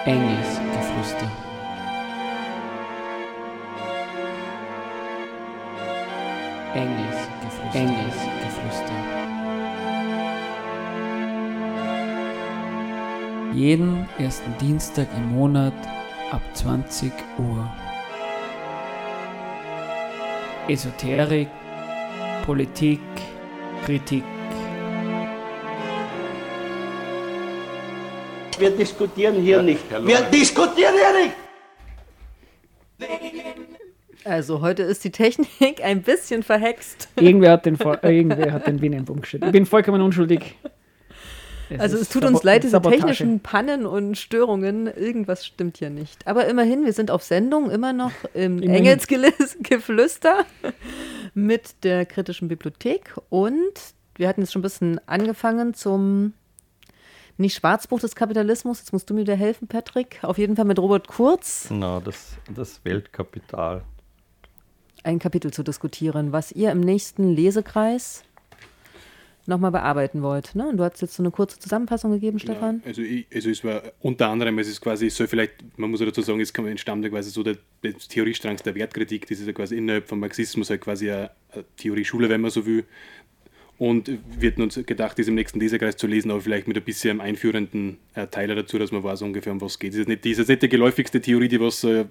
Engelsgeflüster. Engelsgeflüster. Engelsgeflüster. Jeden ersten Dienstag im Monat ab 20 Uhr. Esoterik, Politik, Kritik. Wir diskutieren hier nicht. Wir diskutieren hier nicht! Also heute ist die Technik ein bisschen verhext. Irgendwer hat den, äh, irgendwer hat den Bienenbaum geschüttet. Ich bin vollkommen unschuldig. Also es tut uns leid, diese Sabotage. technischen Pannen und Störungen. Irgendwas stimmt hier nicht. Aber immerhin, wir sind auf Sendung, immer noch im. Engelsgeflüster mit der kritischen Bibliothek. Und wir hatten jetzt schon ein bisschen angefangen zum, nicht Schwarzbuch des Kapitalismus, jetzt musst du mir wieder helfen, Patrick. Auf jeden Fall mit Robert Kurz Genau, das, das Weltkapital. ein Kapitel zu diskutieren, was ihr im nächsten Lesekreis nochmal bearbeiten wollt. Ne? Und du hast jetzt so eine kurze Zusammenfassung gegeben, Stefan. Also, ich, also es war unter anderem, es ist quasi, es soll vielleicht, man muss ja dazu sagen, es kam- entstammt quasi so der, der Theoriestrang der Wertkritik, das ist ja quasi innerhalb vom Marxismus halt quasi eine, eine Theorieschule, wenn man so will. Und wir hatten uns gedacht, das im nächsten Leserkreis zu lesen, aber vielleicht mit ein bisschen einführenden äh, Teiler dazu, dass man weiß ungefähr, um was geht. Das ist nicht, das ist nicht die geläufigste Theorie, die was äh,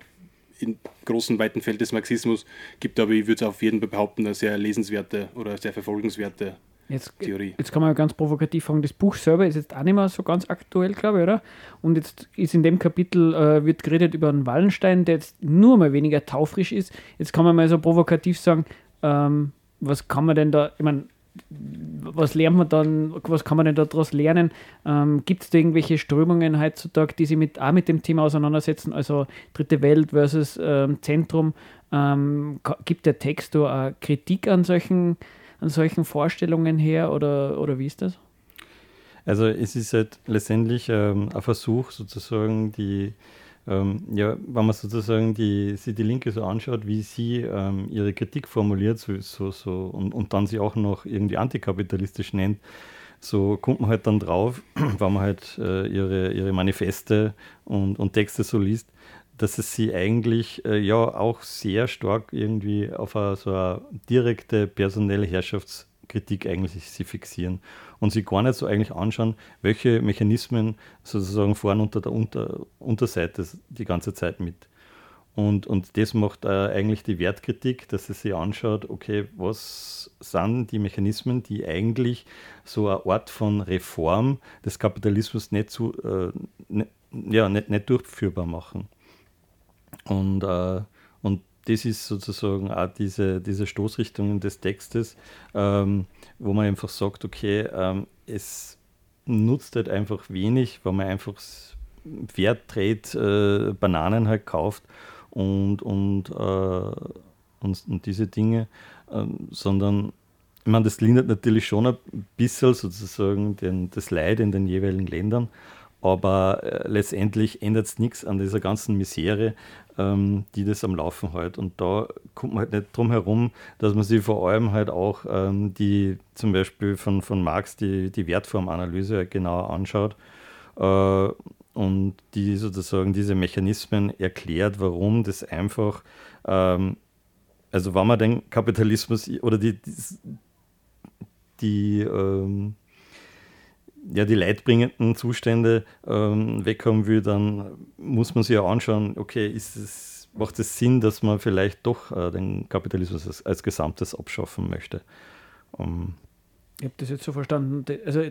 in großen, weiten Feld des Marxismus gibt, aber ich würde es auf jeden Fall behaupten, eine sehr lesenswerte oder sehr verfolgenswerte Jetzt, Theorie. jetzt kann man ganz provokativ fragen, das Buch selber ist jetzt auch nicht mehr so ganz aktuell, glaube ich, oder? Und jetzt ist in dem Kapitel, äh, wird geredet über einen Wallenstein, der jetzt nur mal weniger taufrisch ist. Jetzt kann man mal so provokativ sagen, ähm, was kann man denn da, ich meine, was lernt man dann, was kann man denn daraus lernen? Ähm, Gibt es da irgendwelche Strömungen heutzutage, die sich mit, auch mit dem Thema auseinandersetzen? Also Dritte Welt versus ähm, Zentrum. Ähm, gibt der Text da auch Kritik an solchen, an solchen Vorstellungen her oder, oder wie ist das? Also es ist halt letztendlich ähm, ein Versuch sozusagen die, ähm, ja, wenn man sozusagen die, sich die Linke so anschaut, wie sie ähm, ihre Kritik formuliert so, so, so, und, und dann sie auch noch irgendwie antikapitalistisch nennt, so kommt man halt dann drauf, wenn man halt äh, ihre, ihre Manifeste und, und Texte so liest, dass es sie eigentlich äh, ja auch sehr stark irgendwie auf eine, so eine direkte personelle Herrschaftskritik eigentlich sie fixieren und sie gar nicht so eigentlich anschauen, welche Mechanismen sozusagen vorne unter der unter, Unterseite die ganze Zeit mit. Und, und das macht äh, eigentlich die Wertkritik, dass sie sich anschaut, okay, was sind die Mechanismen, die eigentlich so eine Art von Reform des Kapitalismus nicht, zu, äh, ne, ja, nicht, nicht durchführbar machen. Und, äh, das ist sozusagen auch diese, diese Stoßrichtungen des Textes, ähm, wo man einfach sagt, okay, ähm, es nutzt halt einfach wenig, weil man einfach Fairtrade äh, Bananen halt kauft und, und, äh, und, und diese Dinge, ähm, sondern ich meine, das lindert natürlich schon ein bisschen sozusagen den, das Leid in den jeweiligen Ländern, aber äh, letztendlich ändert es nichts an dieser ganzen Misere, ähm, die das am Laufen hält. Und da kommt man halt nicht drum herum, dass man sich vor allem halt auch ähm, die, zum Beispiel von, von Marx, die, die Wertformanalyse genauer anschaut. Äh, und die sozusagen diese Mechanismen erklärt, warum das einfach, ähm, also wenn man den Kapitalismus oder die, die, die ja, die leidbringenden Zustände ähm, wegkommen will, dann muss man sich ja anschauen, okay, ist es, macht es Sinn, dass man vielleicht doch äh, den Kapitalismus als, als Gesamtes abschaffen möchte. Um, ich habe das jetzt so verstanden. Also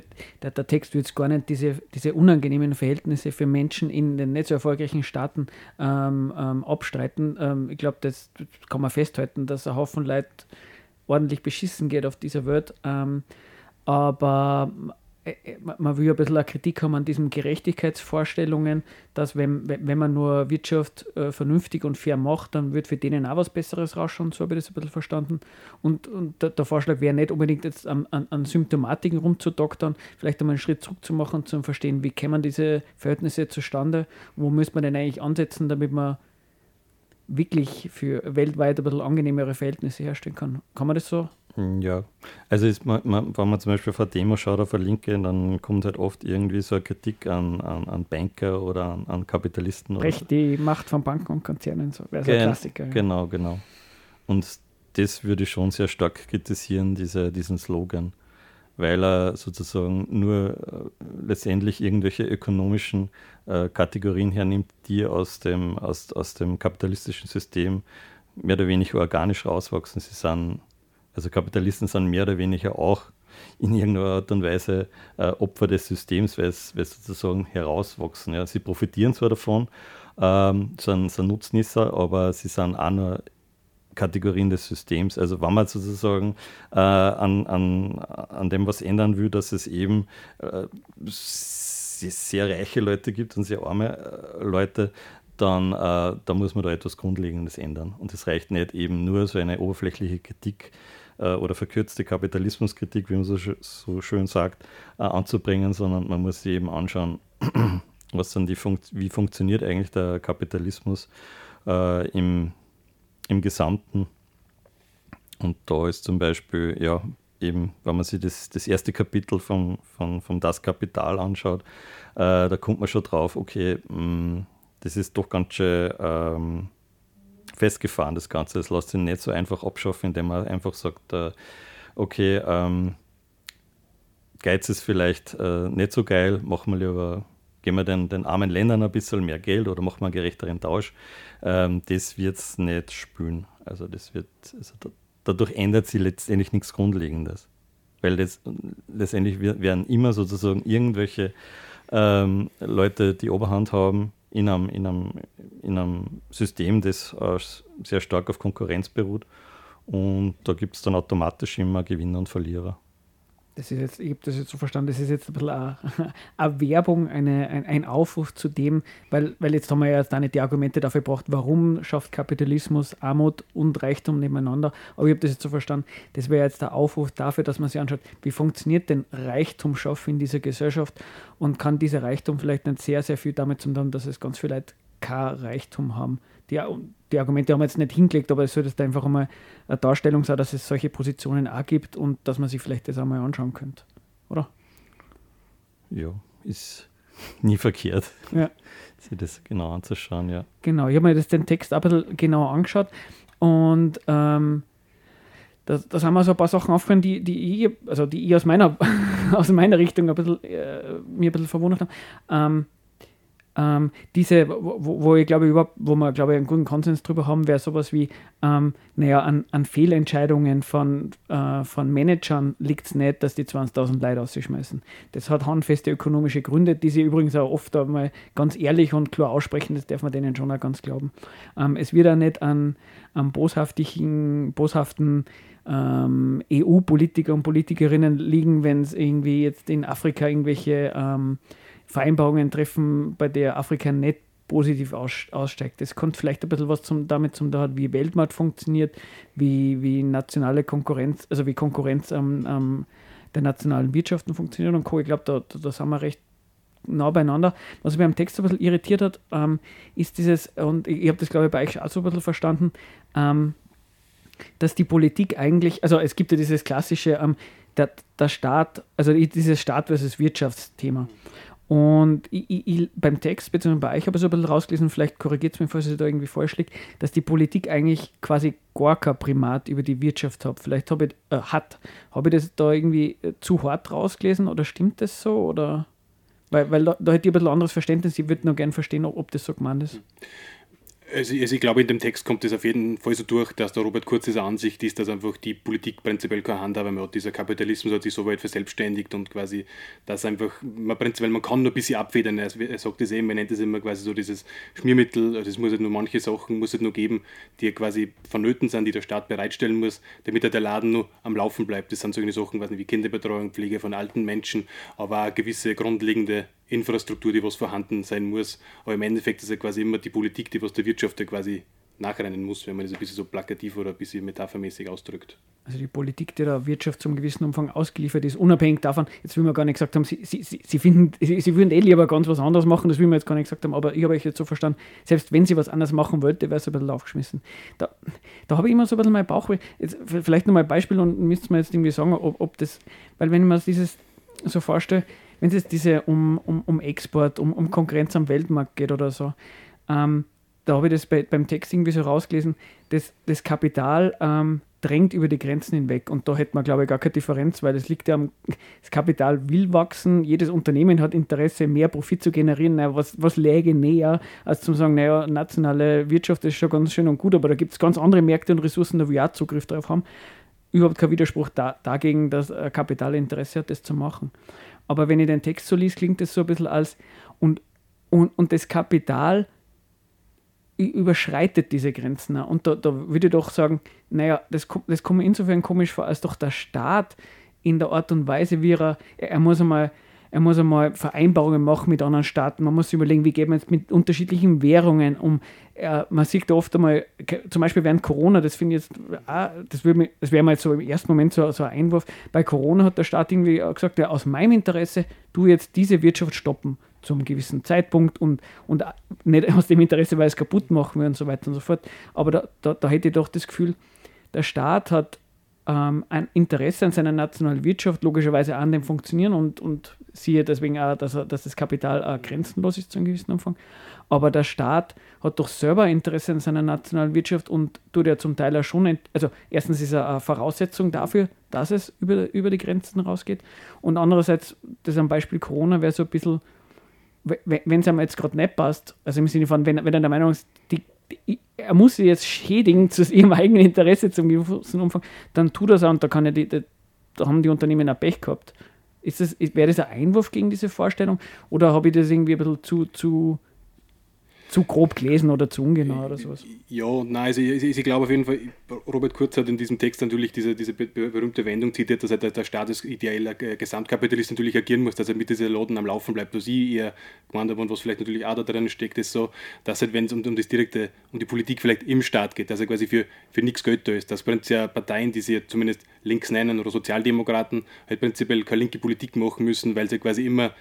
der, der Text wird jetzt gar nicht diese, diese unangenehmen Verhältnisse für Menschen in den nicht so erfolgreichen Staaten ähm, ähm, abstreiten. Ähm, ich glaube, das kann man festhalten, dass ein Haufen Leute ordentlich beschissen geht auf dieser Welt. Ähm, aber man will ein bisschen eine Kritik haben an diesen Gerechtigkeitsvorstellungen, dass wenn, wenn man nur Wirtschaft äh, vernünftig und fair macht, dann wird für denen auch was Besseres rausschauen, so habe ich das ein bisschen verstanden. Und, und der, Vorschlag wäre nicht unbedingt jetzt an, an, an, Symptomatiken rumzudoktern, vielleicht einmal einen Schritt zurück zu zu verstehen, wie kämen diese Verhältnisse zustande, wo müsste man denn eigentlich ansetzen, damit man wirklich für weltweit ein bisschen angenehmere Verhältnisse herstellen kann. Kann man das so ja, also ist man, man, wenn man zum Beispiel auf eine Demo schaut, auf eine Linke, dann kommt halt oft irgendwie so eine Kritik an, an, an Banker oder an, an Kapitalisten. Recht die Macht von Banken und Konzernen, so wäre so ein Klassiker. Genau, genau. Und das würde ich schon sehr stark kritisieren, diese, diesen Slogan, weil er sozusagen nur äh, letztendlich irgendwelche ökonomischen äh, Kategorien hernimmt, die aus dem, aus, aus dem kapitalistischen System mehr oder weniger organisch rauswachsen. Sie sind also Kapitalisten sind mehr oder weniger auch in irgendeiner Art und Weise äh, Opfer des Systems, weil sie sozusagen herauswachsen. Ja. Sie profitieren zwar davon, ähm, sind, sind Nutznießer, aber sie sind auch nur Kategorien des Systems. Also wenn man sozusagen äh, an, an, an dem was ändern will, dass es eben äh, sehr reiche Leute gibt und sehr arme äh, Leute, dann, äh, dann muss man da etwas Grundlegendes ändern. Und es reicht nicht eben nur so eine oberflächliche Kritik oder verkürzte Kapitalismuskritik, wie man so, so schön sagt, äh, anzubringen, sondern man muss sich eben anschauen, was dann die Funkt wie funktioniert eigentlich der Kapitalismus äh, im, im Gesamten. Und da ist zum Beispiel, ja, eben, wenn man sich das, das erste Kapitel vom, von, vom Das Kapital anschaut, äh, da kommt man schon drauf, okay, mh, mm, das ist doch ganz schön ähm, festgefahren, das Ganze. Das lässt sich nicht so einfach abschaffen, indem man einfach sagt, äh, okay, ähm, Geiz ist vielleicht äh, nicht so geil, machen wir lieber, geben wir den, den armen Ländern ein bisschen mehr Geld oder machen wir einen gerechteren Tausch. Ähm, das wird es nicht spülen. Also das wird, also da, dadurch ändert sich letztendlich nichts Grundlegendes. Weil das, letztendlich werden immer sozusagen irgendwelche ähm, Leute die Oberhand haben, in einem, in einem, in einem System, das äh, sehr stark auf Konkurrenz beruht. Und da gibt es dann automatisch immer Gewinner und Verlierer das ist jetzt, ich habe das jetzt so verstanden, das ist jetzt ein bisschen eine, eine Werbung, eine, ein, ein, Aufruf zu dem, weil, weil jetzt haben wir ja jetzt auch nicht die Argumente dafür gebracht, warum schafft Kapitalismus Armut und Reichtum nebeneinander. Aber ich habe das jetzt so verstanden, das wäre jetzt der Aufruf dafür, dass man sich anschaut, wie funktioniert denn Reichtum schaffen in dieser Gesellschaft und kann dieser Reichtum vielleicht nicht sehr, sehr viel damit zu tun, dass es ganz viele Leute kein Reichtum haben. Die, die Argumente haben wir jetzt nicht hingelegt, aber es sollte einfach einmal eine Darstellung sein, dass es solche Positionen auch gibt und dass man sich vielleicht das einmal anschauen könnte. Oder? Ja, ist nie verkehrt, ja. sich das genau anzuschauen, ja. Genau, ich habe mir das, den Text ein bisschen genauer angeschaut und ähm, da, da sind mir so ein paar Sachen aufgefallen, die, die ich, also die ich aus meiner, aus meiner Richtung ein bisschen, äh, mir ein bisschen verwundert haben. Ähm, ähm, diese, wo, wo, ich glaube, überhaupt, wo wir, glaube ich, einen guten Konsens drüber haben, wäre sowas wie, ähm, naja, an, an Fehlentscheidungen von, äh, von Managern liegt es nicht, dass die 20.000 Leute ausschmeißen. Das hat handfeste ökonomische Gründe, die sie übrigens auch oft einmal ganz ehrlich und klar aussprechen, das darf man denen schon auch ganz glauben. Ähm, es wird auch nicht an, an boshaftigen, boshaften ähm, EU-Politiker und Politikerinnen liegen, wenn es irgendwie jetzt in Afrika irgendwelche ähm, Vereinbarungen treffen, bei der Afrika nicht positiv aussteigt. Das kommt vielleicht ein bisschen was zum, damit zum da wie Weltmarkt funktioniert, wie, wie nationale Konkurrenz, also wie Konkurrenz am, am der nationalen Wirtschaften funktioniert und Co. Ich glaube, da, da, da sind wir recht nah beieinander. Was mich am Text ein bisschen irritiert hat, ähm, ist dieses, und ich, ich habe das glaube ich bei euch auch so ein bisschen verstanden, ähm, dass die Politik eigentlich, also es gibt ja dieses klassische, ähm, der, der Staat, also dieses Staat versus Wirtschaftsthema. Und ich, ich, beim Text, beziehungsweise bei euch habe ich so ein bisschen rausgelesen, vielleicht korrigiert es mich, falls ich da irgendwie falsch liege, dass die Politik eigentlich quasi gar kein Primat über die Wirtschaft hat. Vielleicht habe ich, äh, hat. Habe ich das da irgendwie äh, zu hart rausgelesen oder stimmt das so? Oder? Weil, weil da, da hätte ich ein bisschen anderes Verständnis. Ich würde noch gerne verstehen, ob, ob das so gemeint ist. Also, also ich glaube, in dem Text kommt es auf jeden Fall so durch, dass der Robert Kurz dieser Ansicht ist, dass einfach die Politik prinzipiell keine Handhabe mehr hat. Dieser Kapitalismus hat sich so weit verselbstständigt und quasi, dass einfach, man prinzipiell, man kann nur ein bisschen abfedern. Er, sagt es eben, man nennt es immer quasi so dieses Schmiermittel, also es muss halt nur manche Sachen, muss es nur geben, die quasi vonnöten sind, die der Staat bereitstellen muss, damit der Laden nur am Laufen bleibt. Das sind solche Sachen weiß nicht, wie Kinderbetreuung, Pflege von alten Menschen, aber auch gewisse grundlegende Infrastruktur, die was vorhanden sein muss. Aber im Endeffekt ist ja quasi immer die Politik, die was der Wirtschaft ja quasi nachrennen muss, wenn man das ein bisschen so plakativ oder ein bisschen metaphermäßig ausdrückt. Also die Politik, die der Wirtschaft zum gewissen Umfang ausgeliefert ist, unabhängig davon, jetzt will man gar nicht gesagt haben, sie, sie, sie, finden, sie, sie würden eh lieber ganz was anderes machen, das will man jetzt gar nicht gesagt haben, aber ich habe euch jetzt so verstanden, selbst wenn sie was anderes machen wollte, wäre es ein bisschen aufgeschmissen. Da, da habe ich immer so ein bisschen mein Bauch, jetzt vielleicht nochmal ein Beispiel und müsst mir jetzt irgendwie sagen, ob, ob das, weil wenn ich mir dieses so vorstelle, wenn es diese um, um, um Export, um, um Konkurrenz am Weltmarkt geht oder so, ähm, da habe ich das bei, beim Text irgendwie so rausgelesen, das, das Kapital ähm, drängt über die Grenzen hinweg. Und da hätte man, glaube ich, gar keine Differenz, weil das liegt ja am, das Kapital will wachsen, jedes Unternehmen hat Interesse, mehr Profit zu generieren. Naja, was, was läge näher, als zu sagen, naja, nationale Wirtschaft ist schon ganz schön und gut, aber da gibt es ganz andere Märkte und Ressourcen, da wir auch Zugriff darauf haben. Überhaupt kein Widerspruch da, dagegen, dass Kapital Interesse hat, das zu machen. Aber wenn ich den Text so liest, klingt das so ein bisschen als, und, und, und das Kapital überschreitet diese Grenzen. Und da, da würde ich doch sagen, naja, das, das kommt mir insofern komisch vor, als doch der Staat in der Art und Weise, wie er, er muss einmal er muss einmal Vereinbarungen machen mit anderen Staaten. Man muss überlegen, wie geht man jetzt mit unterschiedlichen Währungen um. Äh, man sieht da oft einmal, zum Beispiel während Corona, das finde ich jetzt, ah, das, das wäre mal so im ersten Moment so, so, ein Einwurf. Bei Corona hat der Staat irgendwie gesagt, ja, aus meinem Interesse, du jetzt diese Wirtschaft stoppen zu einem gewissen Zeitpunkt und, und nicht aus dem Interesse, weil es kaputt machen will und so weiter und so fort. Aber da, da, da hätte ich doch das Gefühl, der Staat hat ähm, ein Interesse an seiner nationalen Wirtschaft, logischerweise an dem Funktionieren und, und siehe deswegen auch, dass, er, dass das Kapital auch grenzenlos ist zu einem gewissen Umfang. Aber der Staat hat doch selber Interesse an seiner nationalen Wirtschaft und tut ja zum Teil auch schon, also erstens ist er eine Voraussetzung dafür, dass es über, über die Grenzen rausgeht und andererseits, das am Beispiel Corona wäre so ein bisschen, wenn es einem jetzt gerade nicht passt, also im Sinne von, wenn, wenn er der Meinung ist, die, die, er muss sie jetzt schädigen zu ihrem eigenen Interesse zum gewissen Umfang, dann tut er es auch und da, kann ja die, da haben die Unternehmen auch Pech gehabt. Ist das, wäre das ein Einwurf gegen diese Vorstellung oder habe ich das irgendwie ein bisschen zu, zu, zu grob gelesen oder zu ungenau oder sowas? Ja, nein, also ich, ich, glaube auf jeden Fall, Robert Kurz hat in diesem Text natürlich diese, diese berühmte Wendung zitiert, dass er der, Staat als ideeller Gesamtkapitalist natürlich agieren muss, dass er mit dieser Laden am Laufen bleibt. Was ich eher gemeint habe und was vielleicht natürlich auch da drin steckt, ist so, dass halt, wenn es um, um das direkte, um die Politik vielleicht im Staat geht, dass er quasi für, für nichts Geld da ist. Dass prinzipiell Parteien, die sie zumindest links nennen oder Sozialdemokraten, halt prinzipiell keine linke Politik machen müssen, weil sie quasi immer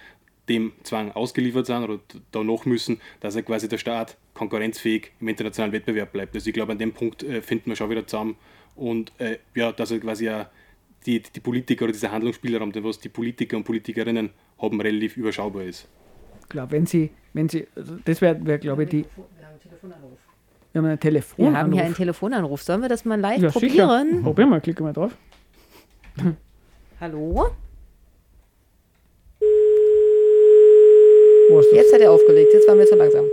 dem Zwang ausgeliefert sind oder da noch müssen, dass er quasi der Staat konkurrenzfähig im internationalen Wettbewerb bleibt. Also ich glaube, an dem Punkt äh, finden wir schon wieder zusammen und äh, ja, dass er quasi ja die, die Politiker oder dieser Handlungsspielraum, den was die Politiker und Politikerinnen haben, relativ überschaubar ist. Klar, wenn sie, wenn sie, also das wäre, wär, glaube ich, die. Wir haben einen Telefonanruf. Wir haben einen Telefonanruf. Wir haben hier einen Telefonanruf. Sollen wir das mal live ja, probieren? Sicher. Probieren wir, klicken wir drauf. Hallo? Jetzt hat er aufgelegt, jetzt waren wir zu langsam.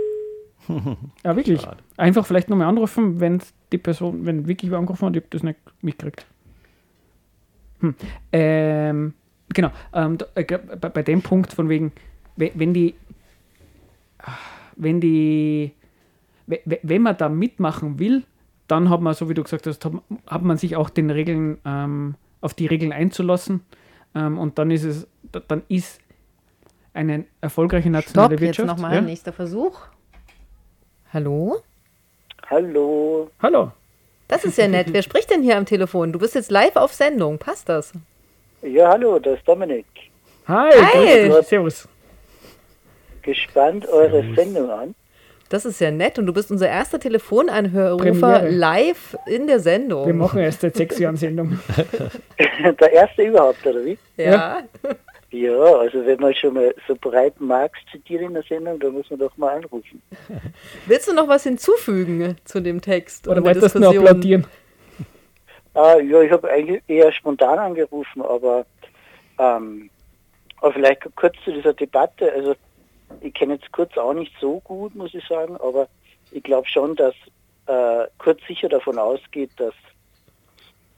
ja, wirklich. Schade. Einfach vielleicht nochmal anrufen, wenn die Person, wenn wirklich angerufen hat, ich habe das nicht mitgekriegt. Hm. Ähm, genau, ähm, bei, bei, dem Punkt von wegen, wenn die, wenn die, wenn man da mitmachen will, dann hat man, so wie du gesagt hast, hat, man sich auch den Regeln, ähm, auf die Regeln einzulassen. Ähm, und dann ist es, dann ist eine erfolgreiche nationale Stopp, Wirtschaft. Jetzt nochmal, ja? nächster Versuch. Hallo? Hallo. Hallo. Das ist ja nett. Wer spricht denn hier am Telefon? Du bist jetzt live auf Sendung. Passt das? Ja, hallo, das ist Dominik. Hi. Hi. Servus. Gespannt eure Servus. Sendung an. Das ist ja nett und du bist unser erster Telefonanrufer live in der Sendung. Wir machen erst seit sechs Jahren Sendung. der erste überhaupt, oder wie? Ja. ja. Ja, also wenn man schon mal so breit Marx zitiert in der Sendung, dann muss man doch mal anrufen. Willst du noch was hinzufügen zu dem Text? Oder wolltest du noch Diskussion? applaudieren? Ah, ja, ich habe eigentlich eher spontan angerufen, aber, ähm, aber vielleicht kurz zu dieser Debatte. Also ich kenne jetzt Kurz auch nicht so gut, muss ich sagen, aber ich glaube schon, dass äh, Kurz sicher davon ausgeht, dass,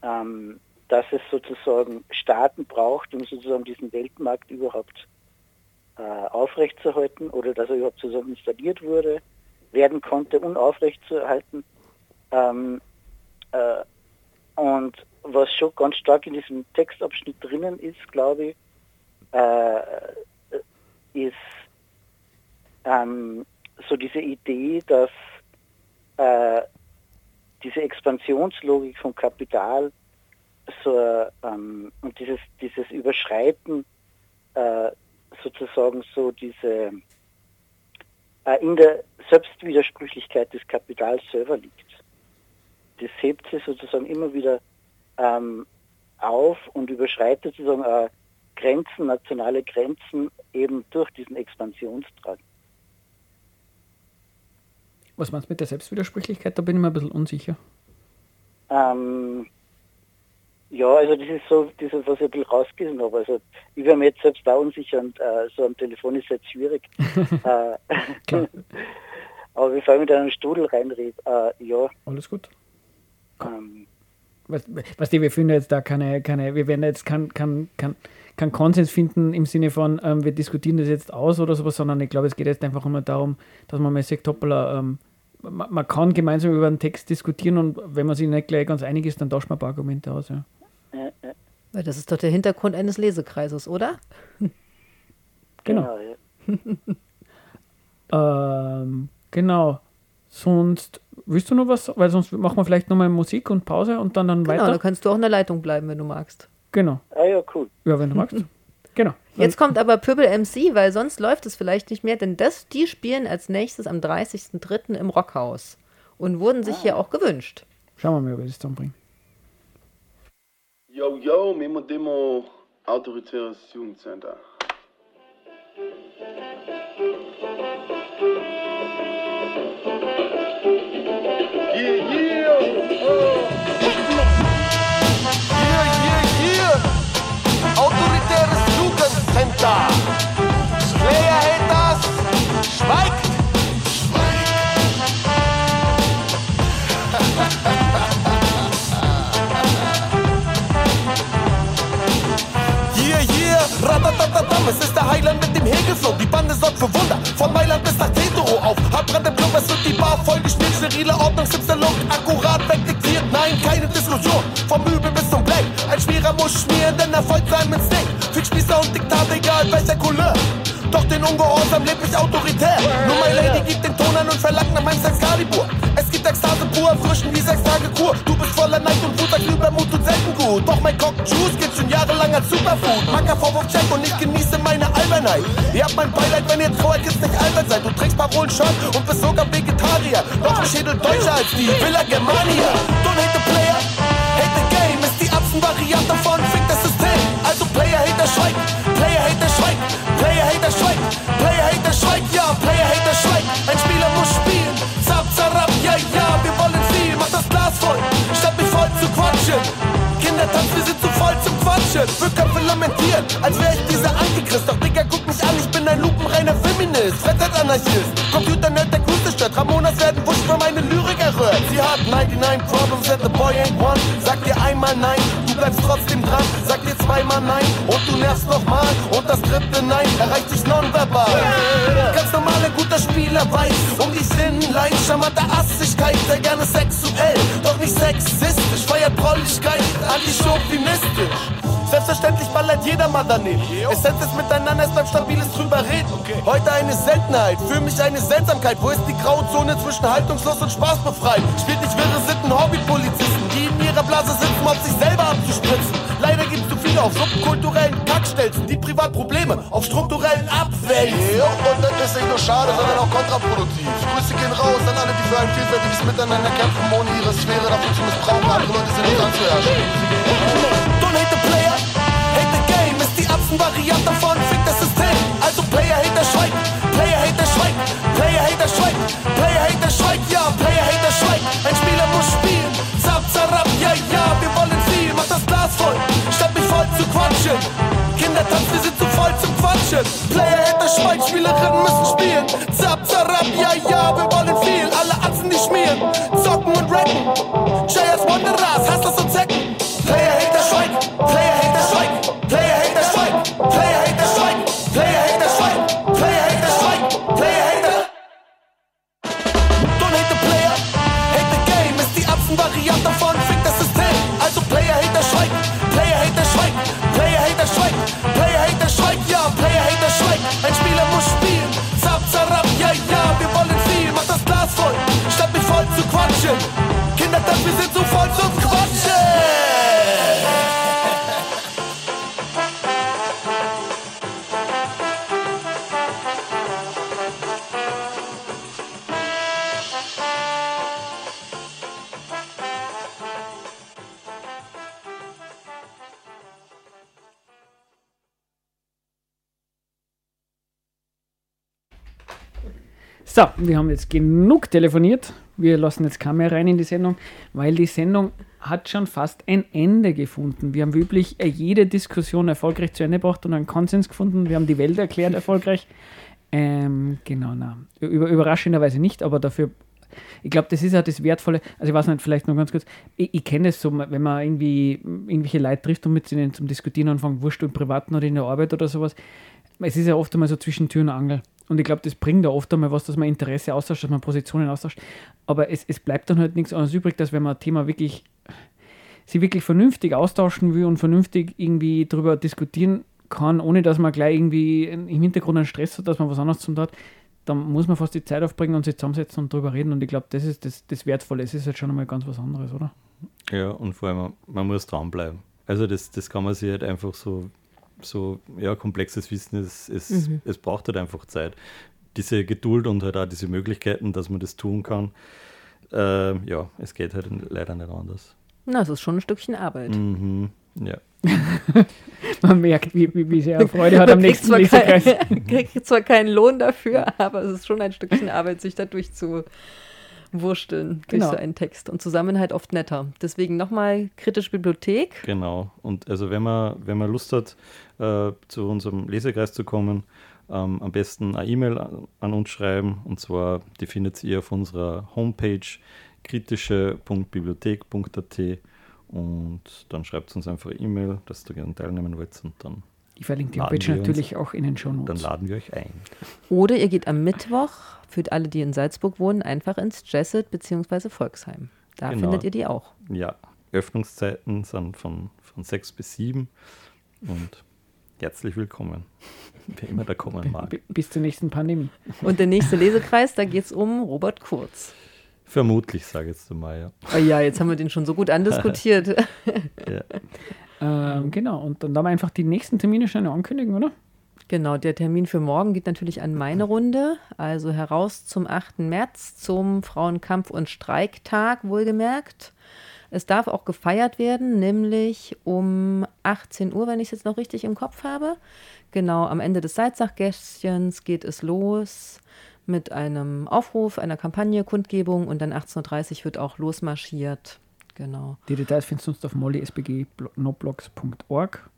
ähm, dass es sozusagen Staaten braucht, um sozusagen diesen Weltmarkt überhaupt äh, aufrechtzuerhalten oder dass er überhaupt zusammen installiert wurde, werden konnte, um aufrechtzuerhalten. Ähm, äh, und was schon ganz stark in diesem Textabschnitt drinnen ist, glaube ich, äh, ist ähm, so diese Idee, dass äh, diese Expansionslogik vom Kapital so, ähm, und dieses, dieses Überschreiten äh, sozusagen so diese äh, in der Selbstwidersprüchlichkeit des Kapitals selber liegt. Das hebt sich sozusagen immer wieder ähm, auf und überschreitet sozusagen äh, Grenzen, nationale Grenzen eben durch diesen Expansionsdrang. Was meinst du mit der Selbstwidersprüchlichkeit? Da bin ich mir ein bisschen unsicher. Ähm, ja, also das ist so, dieses, was ich ein bisschen rausgelesen habe. Also ich wäre mir jetzt selbst da unsicher und äh, so am Telefon ist jetzt schwierig. äh, aber bevor ich mit einem Studel reinrede, äh, ja, Alles gut. ähm, Was, was die, wir finden jetzt da keine, keine, wir werden jetzt keinen kein, kein, kein Konsens finden im Sinne von, ähm, wir diskutieren das jetzt aus oder sowas, sondern ich glaube, es geht jetzt einfach nur darum, dass man sagt, hoppala, ähm, man, man kann gemeinsam über einen Text diskutieren und wenn man sich nicht gleich ganz einig ist, dann tauscht man ein paar Argumente aus. Ja. Äh, äh, Weil Das ist doch der Hintergrund eines Lesekreises, oder? Genau. ja. Ähm, genau. Sonst, willst du noch was? Weil sonst machen wir vielleicht nochmal Musik und Pause und dann, dann Genau, weiter. da kannst du auch in der Leitung bleiben, wenn du magst. Genau. Ah ja, cool. Ja, wenn du magst. Genau. Jetzt kommt aber Pöbel MC, weil sonst läuft es vielleicht nicht mehr, denn das, die spielen als nächstes am 30.03. im Rockhaus und wurden sich hier auch gewünscht. Schauen wir mal, ob wir das zusammenbringen. Yo, yo, Memo Demo, autoritäres Jugendcenter. Yeah, yeah, oh. Yeah, yeah, yeah. Autoritäres Jugendcenter. Slayer Haters, schweigt. Sterile Ordnung, Look, akkurat wegdiktiert. Nein, keine Diskussion, vom Übel bis zum Black. Ein schwerer muss schmieren, denn Erfolg sein mit Steak. Fixspießer und Diktat, egal welcher Couleur. Doch den Ungehorsam lebt nicht autoritär. Nur meine Lady gibt den Ton an und verlangt nach meinem Sexcalibur. Es gibt Ekstase pur, am frischen wie sechs Tage Kur. Du bist voller Neid und Wut, als Übermut tut selten gut. Doch mein Cock Juice gilt schon jahrelang als Superfood. Macker Vorwurf check und ich genieße Albernheit. Ihr habt mein Beileid, wenn ihr Trauerkids nicht albern seid. Du trägst Parolen schon und bist sogar Vegetarier. Doch ein Schädel deutscher als die Villa Germania. Don't hate the player, hate the game. Ist die Apfen-Variante von Fick das System. Also Player, Hater, schweigt. Player, Hater, schweigt. Player, Hater, schweigt. Player, Hater, schweigt. Ja, Player, Hater, schweigt. Ein Spieler muss spielen. Zap, zarab, ja, ja, wir wollen viel. Mach das Glas voll, statt mich voll zu quatschen. Kindertanz, wir sind zu voll zum Quatschen. Für Köpfe lamentieren, als wäre ich dieser Antichrist. Doch Feminist. Freizeitanarchist, Computer-Nerd, der Größte statt. Ramonas werden wusch für meine Lyrik errührt. Sie hat 99 Problems and the boy ain't one. Sag dir einmal nein, du bleibst trotzdem dran. Sag dir zweimal nein und du nervst nochmal. Und das dritte Nein erreicht dich nonverbal. Ganz normale guter Spieler weiß um die Sinnlein. Charmante Assigkeit, sehr gerne sexuell. Doch nicht sexistisch, feiert Prolligkeit, antichauvinistisch. Selbstverständlich ballert jeder mal daneben. Essenz ist miteinander, es bleibt stabiles drüber reden. Heute eine Seltenheit, für mich eine Seltsamkeit. Wo ist die Grauzone zwischen haltungslos und spaßbefreit? Spielt nicht wirre Sitten Hobbypolizisten, die in ihrer Blase sitzen, um sich selber abzuspritzen. Leider gibt's zu viele auf subkulturellen Kackstelzen, die Privatprobleme auf strukturellen abwälzen. Ja, und das ist nicht nur schade, sondern auch kontraproduktiv. Grüße gehen raus an alle, die für ein vielfältiges Miteinander kämpfen, ohne ihre Sphäre dafür zu missbrauchen, andere Leute sind nicht anzuherrschen. Don't hate the player, hate the game. Ist die Variante von Fick das System. Also Player Hater schweigt, Player Hater schweigt, Player Hater schweigt, Player Hater schweigt, ja, Player Hater schweigt. Ein Spieler muss spielen, zap, zarab, ja, ja, wir wollen viel, mach das Glas voll, statt mich voll zu quatschen. Kindertanz, wir sind zu voll zum Quatschen. Player Hater schweigt, Spielerinnen müssen spielen, zap, zarab, ja, ja, wir wollen viel, alle Atzen, die schmieren, zocken und rappen. JS Wanderers, Hustlers und quatschen. Kinder, das wir sind so voll zum. So, wir haben jetzt genug telefoniert. Wir lassen jetzt mehr rein in die Sendung, weil die Sendung hat schon fast ein Ende gefunden. Wir haben wie üblich äh, jede Diskussion erfolgreich zu Ende gebracht und einen Konsens gefunden. Wir haben die Welt erklärt erfolgreich. Ähm, genau, na, über, überraschenderweise nicht, aber dafür, ich glaube, das ist ja das Wertvolle. Also ich weiß nicht, vielleicht noch ganz kurz, ich, ich kenne es so, wenn man irgendwie irgendwelche Leute trifft und mit ihnen zum Diskutieren anfangen, wurscht im Privaten oder in der Arbeit oder sowas. Es ist ja oft einmal so zwischen Tür und Angel. Und ich glaube, das bringt da oft einmal was, dass man Interesse austauscht, dass man Positionen austauscht. Aber es, es bleibt dann halt nichts anderes übrig, dass wenn man ein Thema wirklich, sie wirklich vernünftig austauschen will und vernünftig irgendwie darüber diskutieren kann, ohne dass man gleich irgendwie im Hintergrund einen Stress hat, dass man was anderes zum hat, dann muss man fast die Zeit aufbringen und sich zusammensetzen und darüber reden. Und ich glaube, das ist das, das Wertvolle. Es ist halt schon einmal ganz was anderes, oder? Ja, und vor allem, man muss dranbleiben. Also das, das kann man sich halt einfach so, so ja, komplexes Wissen, es, es, Mhm. es braucht halt einfach Zeit. Diese Geduld und halt auch diese Möglichkeiten, dass man das tun kann, äh, ja, es geht halt leider nicht anders. Na, es ist schon ein Stückchen Arbeit. Mhm, ja. Man merkt, wie, wie, wie sehr er Freude hat am nächsten kein, kriegt zwar keinen Lohn dafür, aber es ist schon ein Stückchen Arbeit, sich da durchzuwursteln durch Genau. so einen Text. Und zusammen halt oft netter. Deswegen nochmal kritische Bibliothek. Genau. Und also wenn man, wenn man Lust hat, äh, zu unserem Lesekreis zu kommen, ähm, am besten eine E-Mail an, an uns schreiben. Und zwar, die findet ihr auf unserer Homepage kritische.bibliothek.at und dann schreibt uns einfach eine E-Mail, dass ihr gerne teilnehmen wollt und dann, Ich verlinke die Laden Homepage natürlich auch in den Show dann Notes. laden wir euch ein. Oder ihr geht am Mittwoch, für alle, die in Salzburg wohnen, einfach ins Jesset bzw. Volksheim. Da Genau. findet ihr die auch. Ja, Öffnungszeiten sind von, von 6 bis 7 und herzlich willkommen, wer immer da kommen mag. Bis zur nächsten Pandemie. Und der nächste Lesekreis, da geht es um Robert Kurz. Vermutlich, sage ich jetzt mal, ja. Oh ja, jetzt haben wir den schon so gut andiskutiert. ja. Ähm, genau, und dann haben wir einfach die nächsten Termine schnell ankündigen, oder? Genau, der Termin für morgen geht natürlich an meine Runde. Also heraus zum 8. März, zum Frauenkampf- und Streiktag, wohlgemerkt. Es darf auch gefeiert werden, nämlich um 18 Uhr, wenn ich es jetzt noch richtig im Kopf habe. Genau, am Ende des Salzach-Gästchens geht es los mit einem Aufruf, einer Kampagne, Kundgebung und dann 18.30 Uhr wird auch losmarschiert. Genau. Die Details findest du uns auf mollysbg.noblogs.org.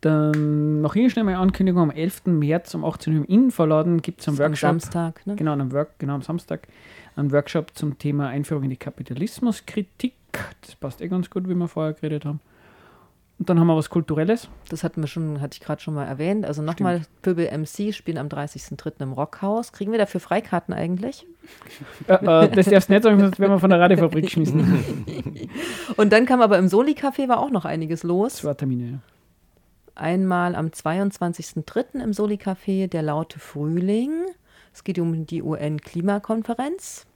Dann noch hier schnell mal eine Ankündigung: am 11. März um 18 Uhr im Innenverladen gibt es einen Am Workshop. Samstag, ne? Genau, einen Work, genau, am Samstag. Einen Workshop zum Thema Einführung in die Kapitalismuskritik. Das passt eh ganz gut, wie wir vorher geredet haben. Und dann haben wir was Kulturelles. Das hatten wir schon, hatte ich gerade schon mal erwähnt. Also nochmal, Pöbel MC spielen am 30.03. im Rockhaus. Kriegen wir dafür Freikarten eigentlich? Äh, äh, das darfst du nicht sagen, sonst werden wir von der Radiofabrik geschmissen. Und dann kam aber im Soli-Café war auch noch einiges los. Zwei Termine, ja. Einmal am 22.03. im Soli-Café der laute Frühling. Es geht um die UN-Klimakonferenz.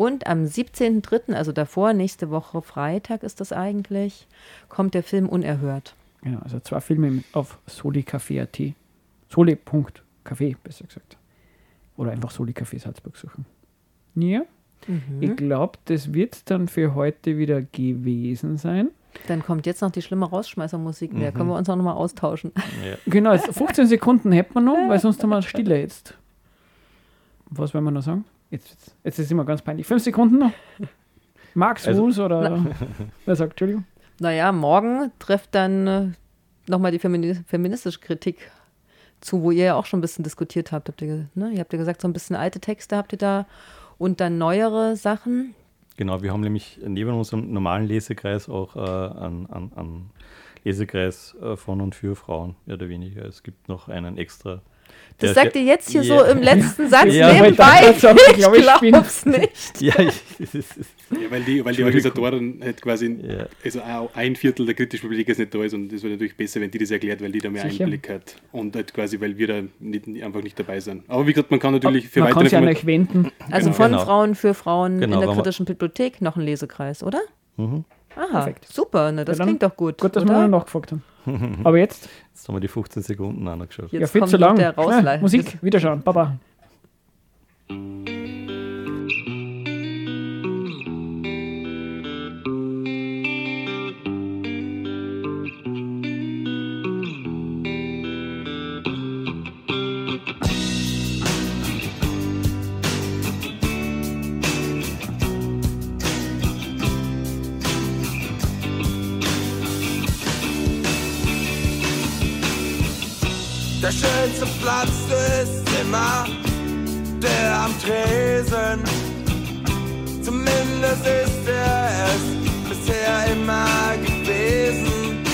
Und am 17.03., also davor, nächste Woche Freitag ist das eigentlich, kommt der Film Unerhört. Genau, also zwei Filme auf solicafé.at. Soli.café, besser gesagt. Oder einfach Soli-Café Salzburg suchen. Ja, Mhm. ich glaube, das wird dann für heute wieder gewesen sein. Dann kommt jetzt noch die schlimme Rausschmeißermusik. Da können wir uns auch nochmal austauschen. Ja. Genau, jetzt 15 Sekunden hätten wir noch, weil sonst haben wir Stille jetzt. Was wollen wir noch sagen? Jetzt, jetzt, jetzt ist immer ganz peinlich. Fünf Sekunden noch. Max Also- Rules oder wer sagt, Entschuldigung? Naja, morgen trifft dann äh, nochmal die Femini feministische Kritik zu, wo ihr ja auch schon ein bisschen diskutiert habt. habt ihr, ne? Ihr habt ja gesagt, so ein bisschen alte Texte habt ihr da und dann neuere Sachen. Genau, wir haben nämlich neben unserem normalen Lesekreis auch äh, einen, einen, einen Lesekreis äh, von und für Frauen, mehr oder weniger. Es gibt noch einen extra. Das sagt ihr jetzt hier Ja. so im letzten Satz Ja, ich nebenbei. Ich ich, bin- glaub's nicht. Ja, ich, Ja, weil die, weil die. Organisatoren halt quasi, Ja. also auch ein Viertel der kritischen Bibliothek ist nicht da ist und das wäre natürlich besser, wenn die das erklärt, weil die da mehr Sicher. Einblick hat und halt quasi, weil wir da nicht, einfach nicht dabei sind. Aber wie gesagt, man kann natürlich für Man kann sich an weitere euch wenden. Also Genau. von Genau. Frauen für Frauen Genau, in der kritischen Bibliothek noch ein Lesekreis, oder? Mhm. Aha, Perfekt. super, ne? das Ja, klingt doch gut. Gut, dass oder? wir noch nachgefragt haben. Aber jetzt, Jetzt haben wir die 15 Sekunden angeschaut. Jetzt ja, viel kommt zu lang. Rausleih- Musik, wiederschauen. Baba. Der schönste Platz ist immer der am Tresen. Zumindest ist er es bisher immer gewesen.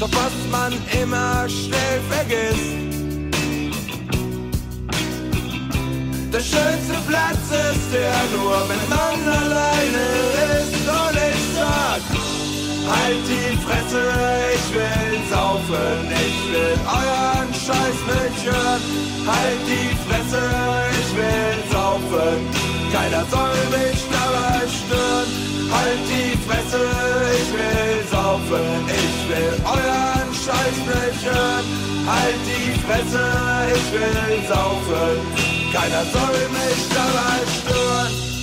Doch was man immer schnell vergisst. Der schönste Platz ist er nur, wenn man alleine ist Halt die Fresse, ich will saufen, ich will euren Scheiß nicht hören. Halt die Fresse, ich will saufen, keiner soll mich dabei stören. Halt die Fresse, ich will saufen, ich will euren Scheiß nicht hören. Halt die Fresse, ich will saufen, keiner soll mich dabei stören.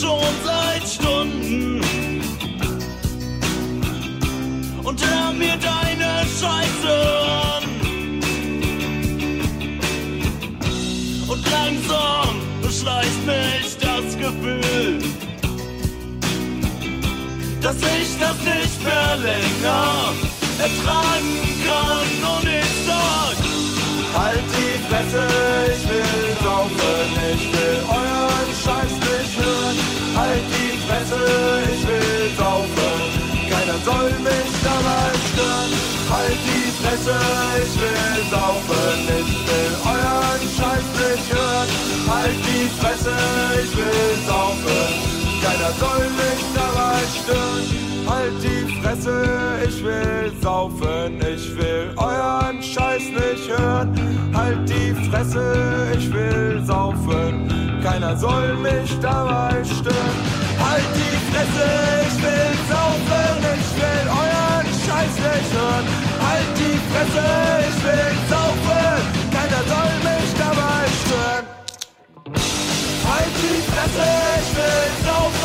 Schon seit Stunden und hör mir deine Scheiße an. Und langsam beschleicht mich das Gefühl, dass ich das nicht mehr länger ertragen kann. Und ich sag, Halt die Fresse, ich will saufen, ich will euren Scheiß nicht hören. Halt die Fresse, ich will saufen, keiner soll mich dabei stören. Halt die Fresse, ich will saufen, ich will euren Scheiß nicht hören. Halt die Fresse, ich will saufen, keiner soll mich dabei stören. Halt die Fresse, ich will saufen, ich will euren Scheiß nicht hören. Halt die Fresse, ich will saufen, keiner soll mich dabei stören. Halt die Fresse, ich will saufen, ich will euren Scheiß nicht hören. Halt die Fresse, ich will saufen, keiner soll mich dabei stören. Halt die Fresse, ich will saufen.